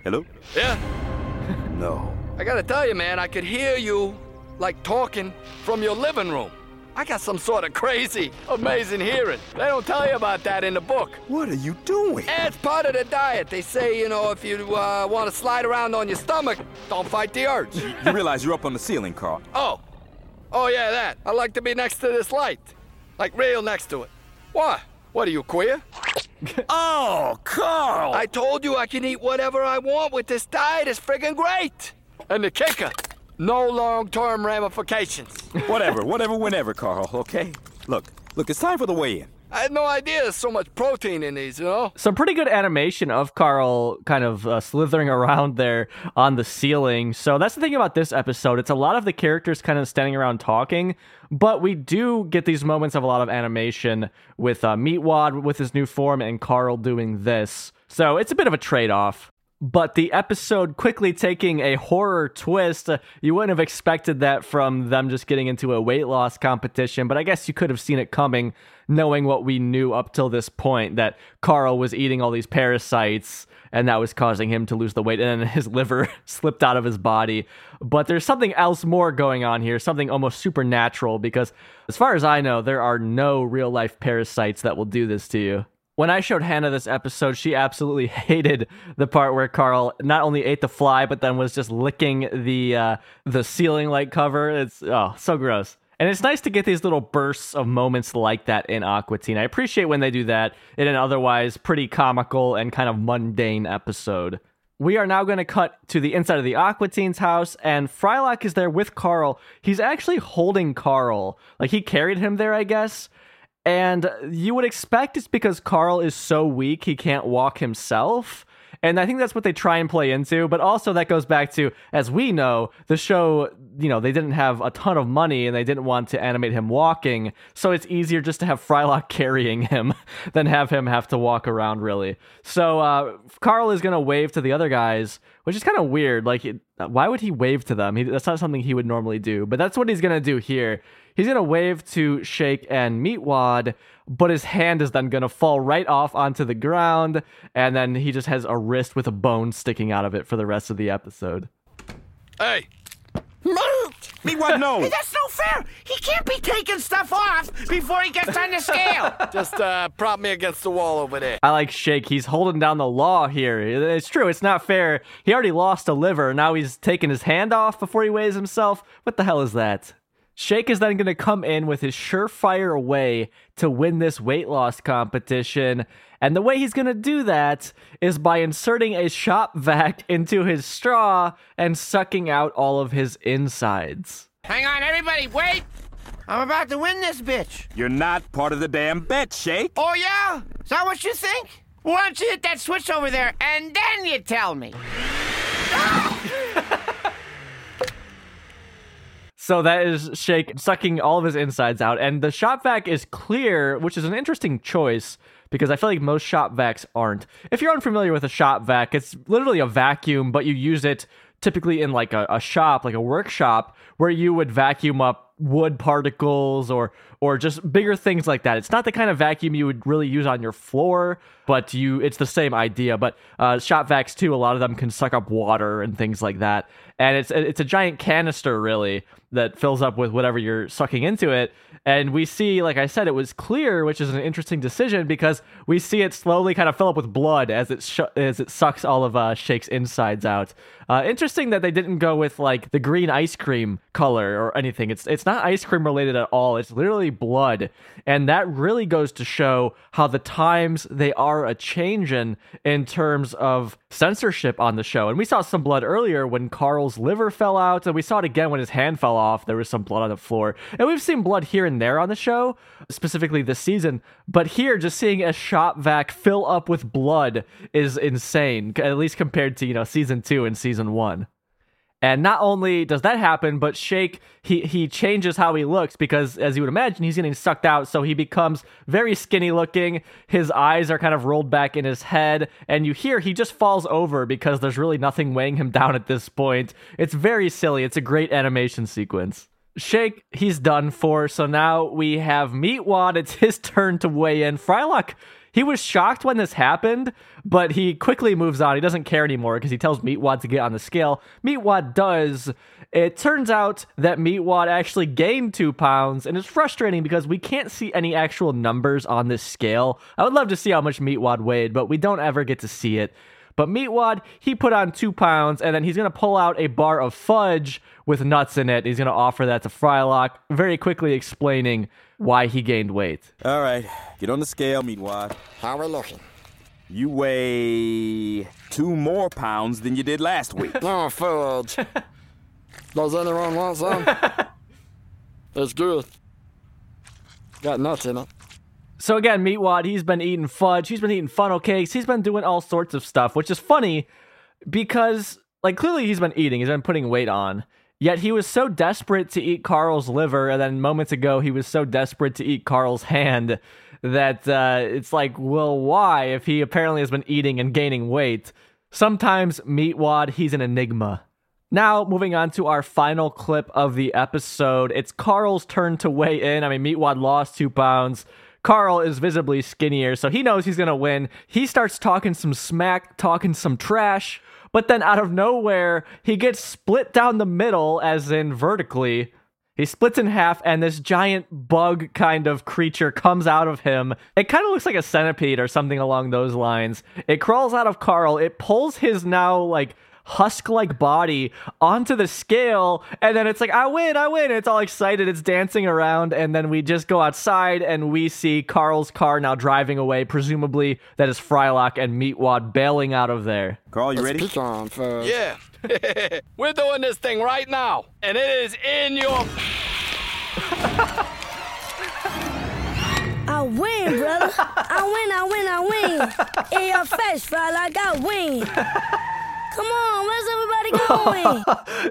Hello? Yeah. No. I gotta tell you, man, I could hear you, like, talking from your living room. I got some sort of crazy, amazing hearing. They don't tell you about that in the book. What are you doing? It's part of the diet. They say, you know, if you uh, want to slide around on your stomach, don't fight the urge. You realize you're up on the ceiling, Carl. Oh. Oh, yeah, that. I like to be next to this light. Like, real next to it. What? What are you, queer? Oh, Carl! I told you I can eat whatever I want with this diet. It's friggin' great. And the kicker, no long-term ramifications. whatever, whatever, whenever, Carl, okay? Look, look, it's time for the weigh-in. I had no idea there's so much protein in these, you know? Some pretty good animation of Carl kind of uh, slithering around there on the ceiling. So that's the thing about this episode. It's a lot of the characters kind of standing around talking, but we do get these moments of a lot of animation with uh, Meatwad with his new form and Carl doing this. So it's a bit of a trade off. But the episode quickly taking a horror twist. Uh, you wouldn't have expected that from them just getting into a weight loss competition, but I guess you could have seen it coming, knowing what we knew up till this point that Carl was eating all these parasites and that was causing him to lose the weight, and then his liver slipped out of his body. But there's something else more going on here, something almost supernatural, because as far as I know, there are no real life parasites that will do this to you. When I showed Hannah this episode, she absolutely hated the part where Carl not only ate the fly, but then was just licking the uh, the ceiling light cover. It's oh so gross. And it's nice to get these little bursts of moments like that in Aqua Teen. I appreciate when they do that in an otherwise pretty comical and kind of mundane episode. We are now going to cut to the inside of the Aqua Teen's house, and Frylock is there with Carl. He's actually holding Carl. Like he carried him there, I guess. And you would expect it's because Carl is so weak he can't walk himself. And I think that's what they try and play into. But also, that goes back to, as we know, the show, you know, they didn't have a ton of money and they didn't want to animate him walking. So it's easier just to have Frylock carrying him than have him have to walk around, really. So uh, Carl is going to wave to the other guys, which is kind of weird. Like, why would he wave to them? He, that's not something he would normally do. But that's what he's going to do here. He's going to wave to Shake and Meatwad, but his hand is then going to fall right off onto the ground, and then he just has a wrist with a bone sticking out of it for the rest of the episode. Hey, Me what? No. Hey, that's no fair. He can't be taking stuff off before he gets on the scale. just uh, prop me against the wall over there. I like Shake. He's holding down the law here. It's true. It's not fair. He already lost a liver. Now he's taking his hand off before he weighs himself. What the hell is that? Shake is then going to come in with his surefire way to win this weight loss competition. And the way he's going to do that is by inserting a shop vac into his straw and sucking out all of his insides. Hang on, everybody, wait. I'm about to win this bitch. You're not part of the damn bet, Shake. Oh, yeah? Is that what you think? Why don't you hit that switch over there and then you tell me? So that is Shake sucking all of his insides out, and the shop vac is clear, which is an interesting choice because I feel like most shop vacs aren't. If you're unfamiliar with a shop vac, it's literally a vacuum, but you use it typically in like a, a shop, like a workshop, where you would vacuum up wood particles or or just bigger things like that. It's not the kind of vacuum you would really use on your floor, but you it's the same idea. But uh, shop vacs too, a lot of them can suck up water and things like that. And it's it's a giant canister really that fills up with whatever you're sucking into it. And we see, like I said, it was clear, which is an interesting decision because we see it slowly kind of fill up with blood as it sh- as it sucks all of uh, Shake's insides out. Uh, interesting that they didn't go with like the green ice cream color or anything. It's it's not ice cream related at all. It's literally blood, and that really goes to show how the times they are a changing in terms of censorship on the show. And we saw some blood earlier when Carl's liver fell out, and we saw it again when his hand fell off. There was some blood on the floor, and we've seen blood here and there on the show, specifically this season. But here, just seeing a shop vac fill up with blood is insane, at least compared to you know season two and season one. And not only does that happen, but Shake he he changes how he looks because as you would imagine, he's getting sucked out, so he becomes very skinny looking. His eyes are kind of rolled back in his head, and you hear he just falls over because there's really nothing weighing him down at this point. It's very silly. It's a great animation sequence. Shake, he's done for, so now we have Meatwad. It's his turn to weigh in. Frylock, He was shocked when this happened, but he quickly moves on. He doesn't care anymore because he tells Meatwad to get on the scale. Meatwad does. It turns out that Meatwad actually gained two pounds, and it's frustrating because we can't see any actual numbers on this scale. I would love to see how much Meatwad weighed, but we don't ever get to see it. But Meatwad, he put on two pounds, and then he's to pull out a bar of fudge with nuts in it. He's to offer that to Frylock, very quickly explaining why he gained weight. All right, get on the scale, Meatwad. How we looking? You weigh two more pounds than you did last week. No oh, fudge. Does anyone want some? it's good. Got nuts in it. So again, Meatwad, he's been eating fudge, he's been eating funnel cakes, he's been doing all sorts of stuff, which is funny because like clearly he's been eating, he's been putting weight on. Yet he was so desperate to eat Carl's liver, and then moments ago he was so desperate to eat Carl's hand that uh, it's like, well, why? If he apparently has been eating and gaining weight, sometimes Meatwad, he's an enigma. Now, moving on to our final clip of the episode, it's Carl's turn to weigh in. I mean, Meatwad lost two pounds. Carl is visibly skinnier, so he knows he's gonna win. He starts talking some smack, talking some trash, but then out of nowhere, he gets split down the middle, as in vertically. He splits in half, and this giant bug kind of creature comes out of him. It kind of looks like a centipede or something along those lines. It crawls out of Carl. It pulls his now, like, husk like body onto the scale and then it's like i win i win it's all excited it's dancing around and then we just go outside and we see carl's car now driving away presumably that is frylock and meatwad bailing out of there Carl, you ready? Pecan fudge. Yeah. We're doing this thing right now, and it is in your. I win, brother. I win, I win, I win. In your face, Frylock I win. Come on, where's everybody going?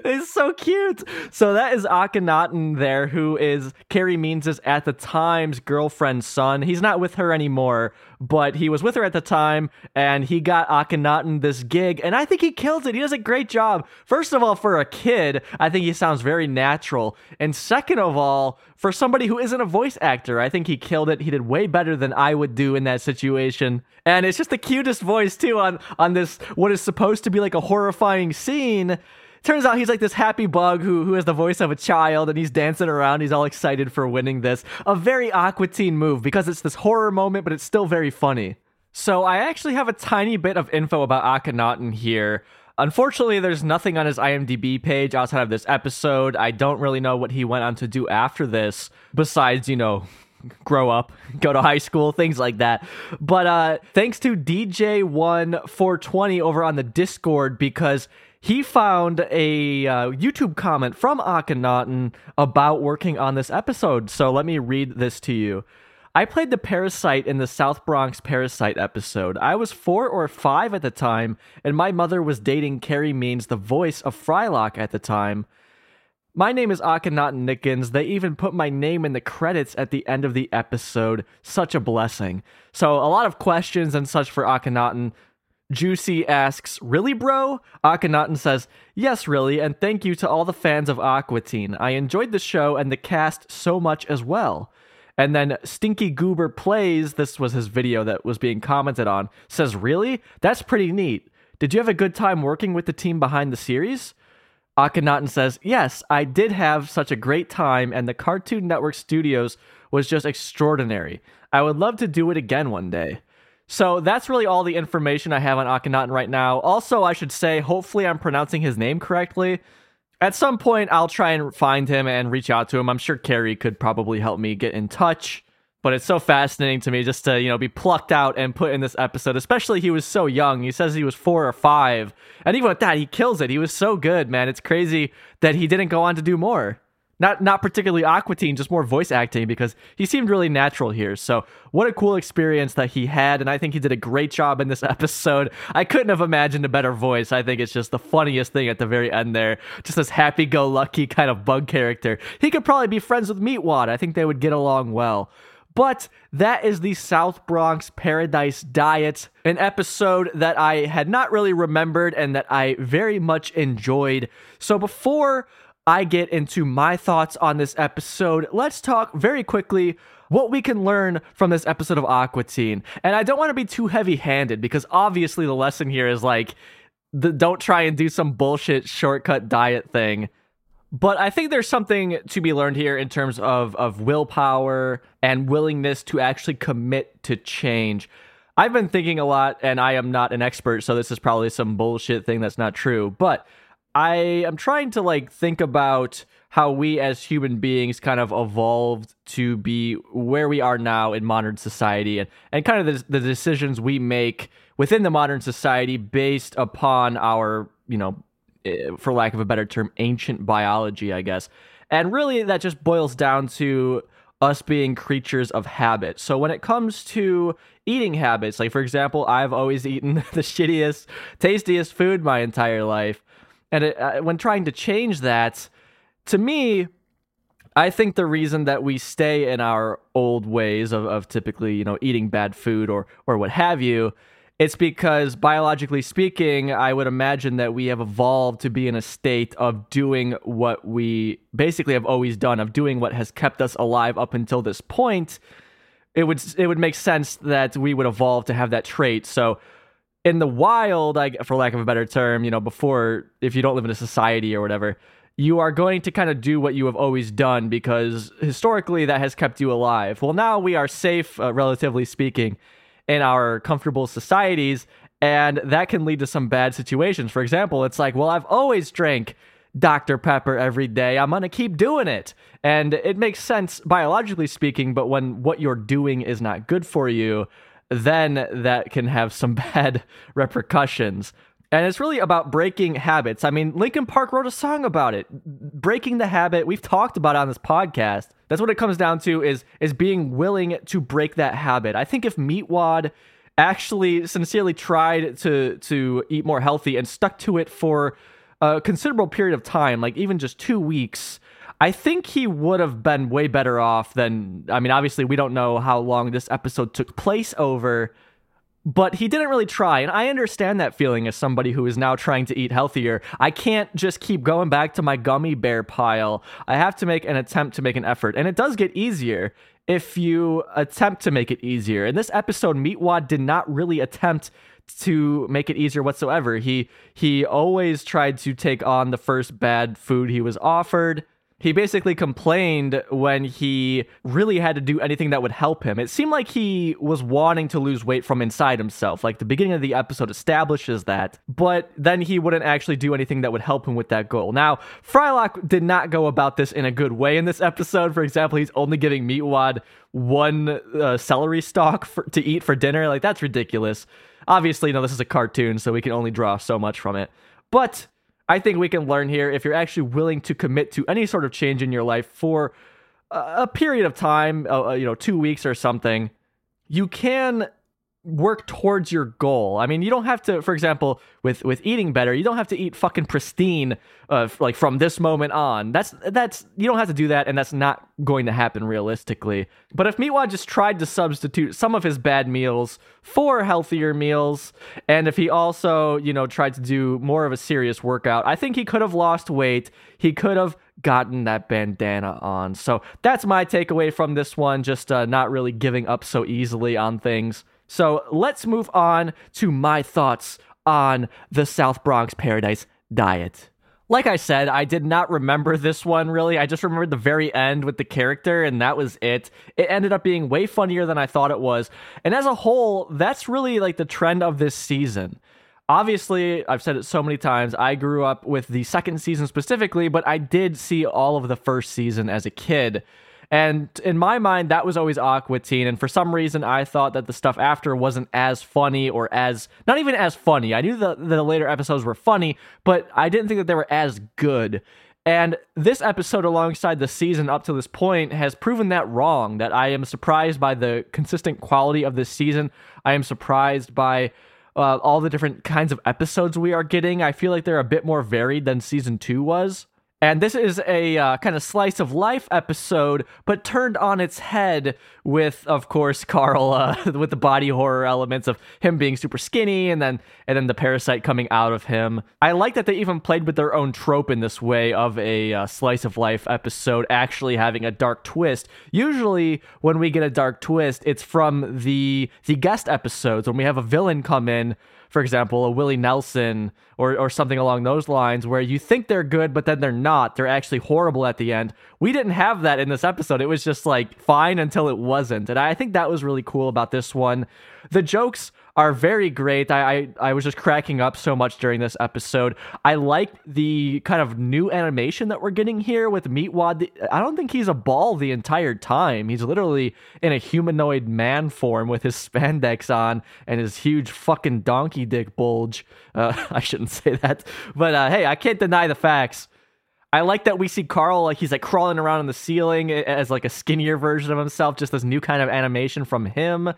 it's so cute. So that is Akhenaten there, who is Carey Means' at the time's girlfriend's son. He's not with her anymore, but he was with her at the time, and he got Akhenaten this gig, and I think he kills it. He does a great job. First of all, for a kid, I think he sounds very natural, and second of all, for somebody who isn't a voice actor, I think he killed it. He did way better than I would do in that situation. And it's just the cutest voice too on on this what is supposed to be like a horrifying scene. Turns out he's like this happy bug who who has the voice of a child and he's dancing around. He's all excited for winning this. A very Aqua Teen move because it's this horror moment, but it's still very funny. So I actually have a tiny bit of info about Akhenaten here. Unfortunately, there's nothing on his IMDb page outside of this episode. I don't really know what he went on to do after this, besides, you know, grow up, go to high school, things like that. But uh, thanks to DJ1420 over on the Discord because he found a uh, YouTube comment from Akhenaten about working on this episode. So let me read this to you. I played the Parasite in the South Bronx Parasite episode. I was four or five at the time, and my mother was dating Carey Means, the voice of Frylock at the time. My name is Akhenaten Nickens. They even put my name in the credits at the end of the episode. Such a blessing. So, a lot of questions and such for Akhenaten. Juicy asks, Really, bro? Akhenaten says, Yes, really, and thank you to all the fans of Aqua Teen. I enjoyed the show and the cast so much as well. And then Stinky Goober Plays, this was his video that was being commented on, says, Really? That's pretty neat. Did you have a good time working with the team behind the series? Akhenaten says, Yes, I did have such a great time, and the Cartoon Network Studios was just extraordinary. I would love to do it again one day. So that's really all the information I have on Akhenaten right now. Also, I should say, hopefully, I'm pronouncing his name correctly. At some point, I'll try and find him and reach out to him. I'm sure Carey could probably help me get in touch. But it's so fascinating to me just to, you know, be plucked out and put in this episode, especially he was so young. He says he was four or five. And even with that, he kills it. He was so good, man. It's crazy that he didn't go on to do more. Not not particularly Aqua Teen, just more voice acting because he seemed really natural here. So what a cool experience that he had, and I think he did a great job in this episode. I couldn't have imagined a better voice. I think it's just the funniest thing at the very end there. Just this happy-go-lucky kind of bug character. He could probably be friends with Meatwad. I think they would get along well. But that is the South Bronx Paradise Diet, an episode that I had not really remembered and that I very much enjoyed. So before I get into my thoughts on this episode, let's talk very quickly what we can learn from this episode of Aqua Teen. And I don't want to be too heavy handed because obviously the lesson here is like, the, don't try and do some bullshit shortcut diet thing. But I think there's something to be learned here in terms of, of willpower and willingness to actually commit to change. I've been thinking a lot, and I am not an expert, so this is probably some bullshit thing that's not true. But I am trying to like think about how we as human beings kind of evolved to be where we are now in modern society and, and kind of the, the decisions we make within the modern society based upon our, you know, eh, for lack of a better term, ancient biology, I guess. And really, that just boils down to us being creatures of habit. So when it comes to eating habits, like for example, I've always eaten the shittiest, tastiest food my entire life. And it, uh, when trying to change that, to me, I think the reason that we stay in our old ways of, of typically, you know, eating bad food or or what have you, it's because biologically speaking, I would imagine that we have evolved to be in a state of doing what we basically have always done, of doing what has kept us alive up until this point. It would it would make sense that we would evolve to have that trait. So in the wild, I, for lack of a better term, you know, before if you don't live in a society or whatever, you are going to kind of do what you have always done because historically that has kept you alive. Well, now we are safe, uh, relatively speaking, in our comfortable societies, and that can lead to some bad situations. For example, it's like, well, I've always drank Dr. Pepper every day. I'm going to keep doing it. And it makes sense biologically speaking, but when what you're doing is not good for you, then that can have some bad repercussions. And it's really about breaking habits. I mean, Linkin Park wrote a song about it. Breaking the habit. We've talked about on this podcast. That's what it comes down to is is being willing to break that habit. I think if Meatwad actually sincerely tried to to eat more healthy and stuck to it for a considerable period of time, like even just 2 weeks, I think he would have been way better off than I mean, obviously we don't know how long this episode took place over, but he didn't really try. And I understand that feeling as somebody who is now trying to eat healthier. I can't just keep going back to my gummy bear pile. I have to make an attempt to make an effort. And it does get easier if you attempt to make it easier. In this episode, Meatwad did not really attempt to make it easier whatsoever. He he always tried to take on the first bad food he was offered he basically complained when he really had to do anything that would help him. It seemed like he was wanting to lose weight from inside himself. Like the beginning of the episode establishes that, but then he wouldn't actually do anything that would help him with that goal. Now, Frylock did not go about this in a good way in this episode. For example, he's only giving Meatwad one uh, celery stalk for, to eat for dinner. Like that's ridiculous. Obviously, you know, this is a cartoon, so we can only draw so much from it. But I think we can learn here if you're actually willing to commit to any sort of change in your life for a period of time, uh, you know, two weeks or something, you can work towards your goal. I mean, you don't have to, for example, with with eating better, you don't have to eat fucking pristine, uh, like from this moment on. That's that's you don't have to do that, and that's not going to happen realistically. But if Meatwad just tried to substitute some of his bad meals for healthier meals, and if he also, you know, tried to do more of a serious workout, I think he could have lost weight. He could have gotten that bandana on. So that's my takeaway from this one. Just uh, not really giving up so easily on things. So let's move on to my thoughts on the South Bronx Paradise diet. Like I said, I did not remember this one really. I just remembered the very end with the character, and that was it. It ended up being way funnier than I thought it was. And as a whole, that's really like the trend of this season. Obviously, I've said it so many times, I grew up with the second season specifically, but I did see all of the first season as a kid. And in my mind, that was always Aqua Teen. And for some reason, I thought that the stuff after wasn't as funny or as, not even as funny. I knew the, the later episodes were funny, but I didn't think that they were as good. And this episode, alongside the season up to this point, has proven that wrong. That I am surprised by the consistent quality of this season. I am surprised by uh, all the different kinds of episodes we are getting. I feel like they're a bit more varied than season two was. And this is a uh, kind of slice of life episode, but turned on its head with, of course, Carl uh, with the body horror elements of him being super skinny, and then and then the parasite coming out of him. I like that they even played with their own trope in this way of a uh, slice of life episode actually having a dark twist. Usually, when we get a dark twist, it's from the the guest episodes when we have a villain come in for example, a Willie Nelson or or something along those lines, where you think they're good, but then they're not. They're actually horrible at the end. We didn't have that in this episode. It was just like fine until it wasn't, and I think that was really cool about this one. The jokes are very great. I, I I was just cracking up so much during this episode. I like the kind of new animation that we're getting here with Meatwad. I don't think he's a ball the entire time. He's literally in a humanoid man form with his spandex on and his huge fucking donkey dick bulge. Uh, I shouldn't say that, but uh, hey, I can't deny the facts. I like that we see Carl like he's like crawling around on the ceiling as like a skinnier version of himself. Just this new kind of animation from him.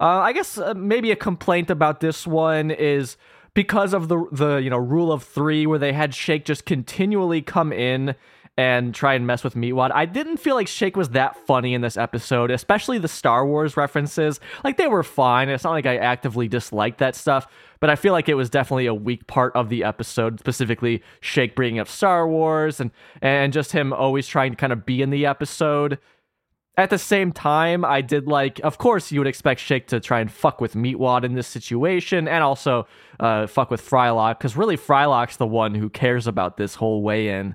Uh, I guess uh, maybe a complaint about this one is because of the the you know rule of three, where they had Shake just continually come in and try and mess with Meatwad. I didn't feel like Shake was that funny in this episode, especially the Star Wars references. Like they were fine. It's not like I actively disliked that stuff, but I feel like it was definitely a weak part of the episode, specifically Shake bringing up Star Wars and and just him always trying to kind of be in the episode. At the same time, I did like, of course, you would expect Shake to try and fuck with Meatwad in this situation, and also uh, fuck with Frylock, because really Frylock's the one who cares about this whole weigh in.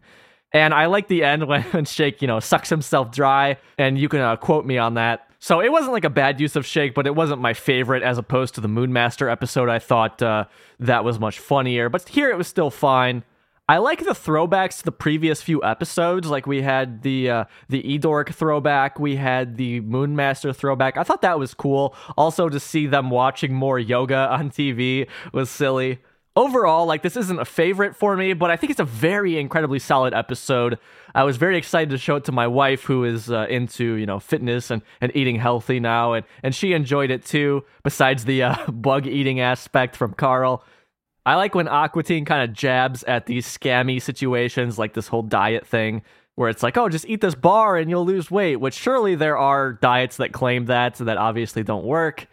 And I like the end when, when Shake, you know, sucks himself dry, and you can uh, quote me on that. So it wasn't like a bad use of Shake, but it wasn't my favorite as opposed to the Moonmaster episode. I thought uh, that was much funnier, but here it was still fine. I like the throwbacks to the previous few episodes. Like we had the uh, the Edork throwback, we had the Moonmaster throwback. I thought that was cool. Also, to see them watching more yoga on TV was silly. Overall, like this isn't a favorite for me, but I think it's a very incredibly solid episode. I was very excited to show it to my wife, who is uh, into you know fitness and, and eating healthy now, and and she enjoyed it too. Besides the uh, bug eating aspect from Carl. I like when Aqua Teen kind of jabs at these scammy situations, like this whole diet thing, where it's like, oh, just eat this bar and you'll lose weight, which surely there are diets that claim that, so that obviously don't work.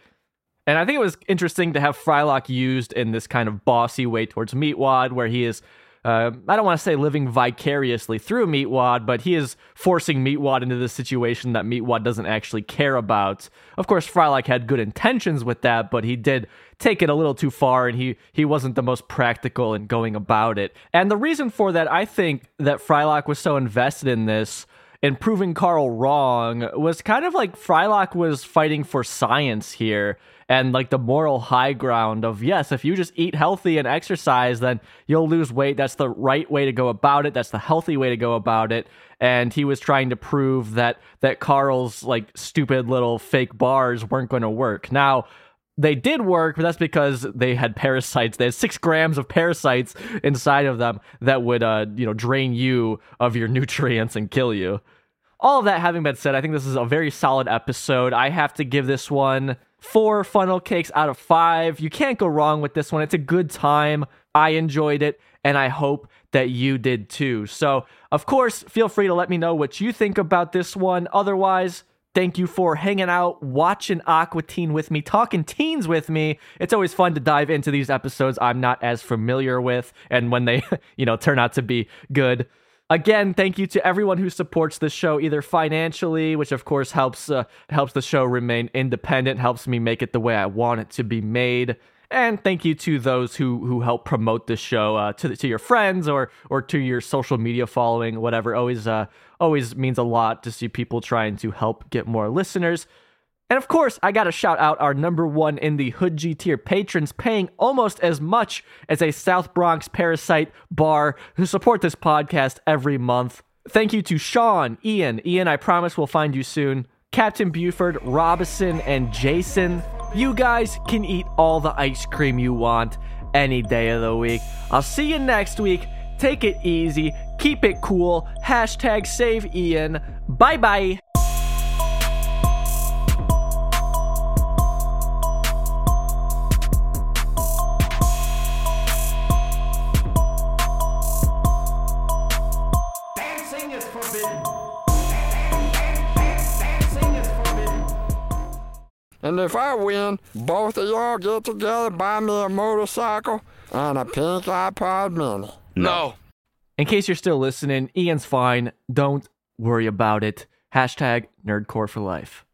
And I think it was interesting to have Frylock used in this kind of bossy way towards Meatwad, where he is, uh, I don't want to say living vicariously through Meatwad, but he is forcing Meatwad into this situation that Meatwad doesn't actually care about. Of course, Frylock had good intentions with that, but he did take it a little too far and he he wasn't the most practical in going about it. And the reason for that, I think that Frylock was so invested in this in proving Carl wrong was kind of like Frylock was fighting for science here and like the moral high ground of yes, if you just eat healthy and exercise, then you'll lose weight. That's the right way to go about it. That's the healthy way to go about it. And he was trying to prove that that Carl's like stupid little fake bars weren't going to work. Now, they did work, but that's because they had parasites. They had six grams of parasites inside of them that would, uh, you know, drain you of your nutrients and kill you. All of that having been said, I think this is a very solid episode. I have to give this one four funnel cakes out of five. You can't go wrong with this one. It's a good time. I enjoyed it, and I hope that you did too. So, of course, feel free to let me know what you think about this one. Otherwise, Thank you for hanging out, watching Aqua Teen with me, talking teens with me. It's always fun to dive into these episodes I'm not as familiar with, and when they, you know, turn out to be good. Again, thank you to everyone who supports the show either financially, which of course helps uh, helps the show remain independent, helps me make it the way I want it to be made. And thank you to those who who help promote the show uh, to to your friends or or to your social media following, whatever. Always uh always means a lot to see people trying to help get more listeners. And of course, I gotta shout out our number one in the Hood G tier patrons paying almost as much as a South Bronx parasite bar who support this podcast every month. Thank you to Sean, Ian, Ian, I promise we'll find you soon, Captain Buford, Robinson, and Jason. You guys can eat all the ice cream you want any day of the week. I'll see you next week. Take it easy. Keep it cool. Hashtag save Ian. Bye bye. And if I win, both of y'all get together, buy me a motorcycle and a pink iPod mini. No. In case you're still listening, Ian's fine. Don't worry about it. Hashtag nerdcore for life.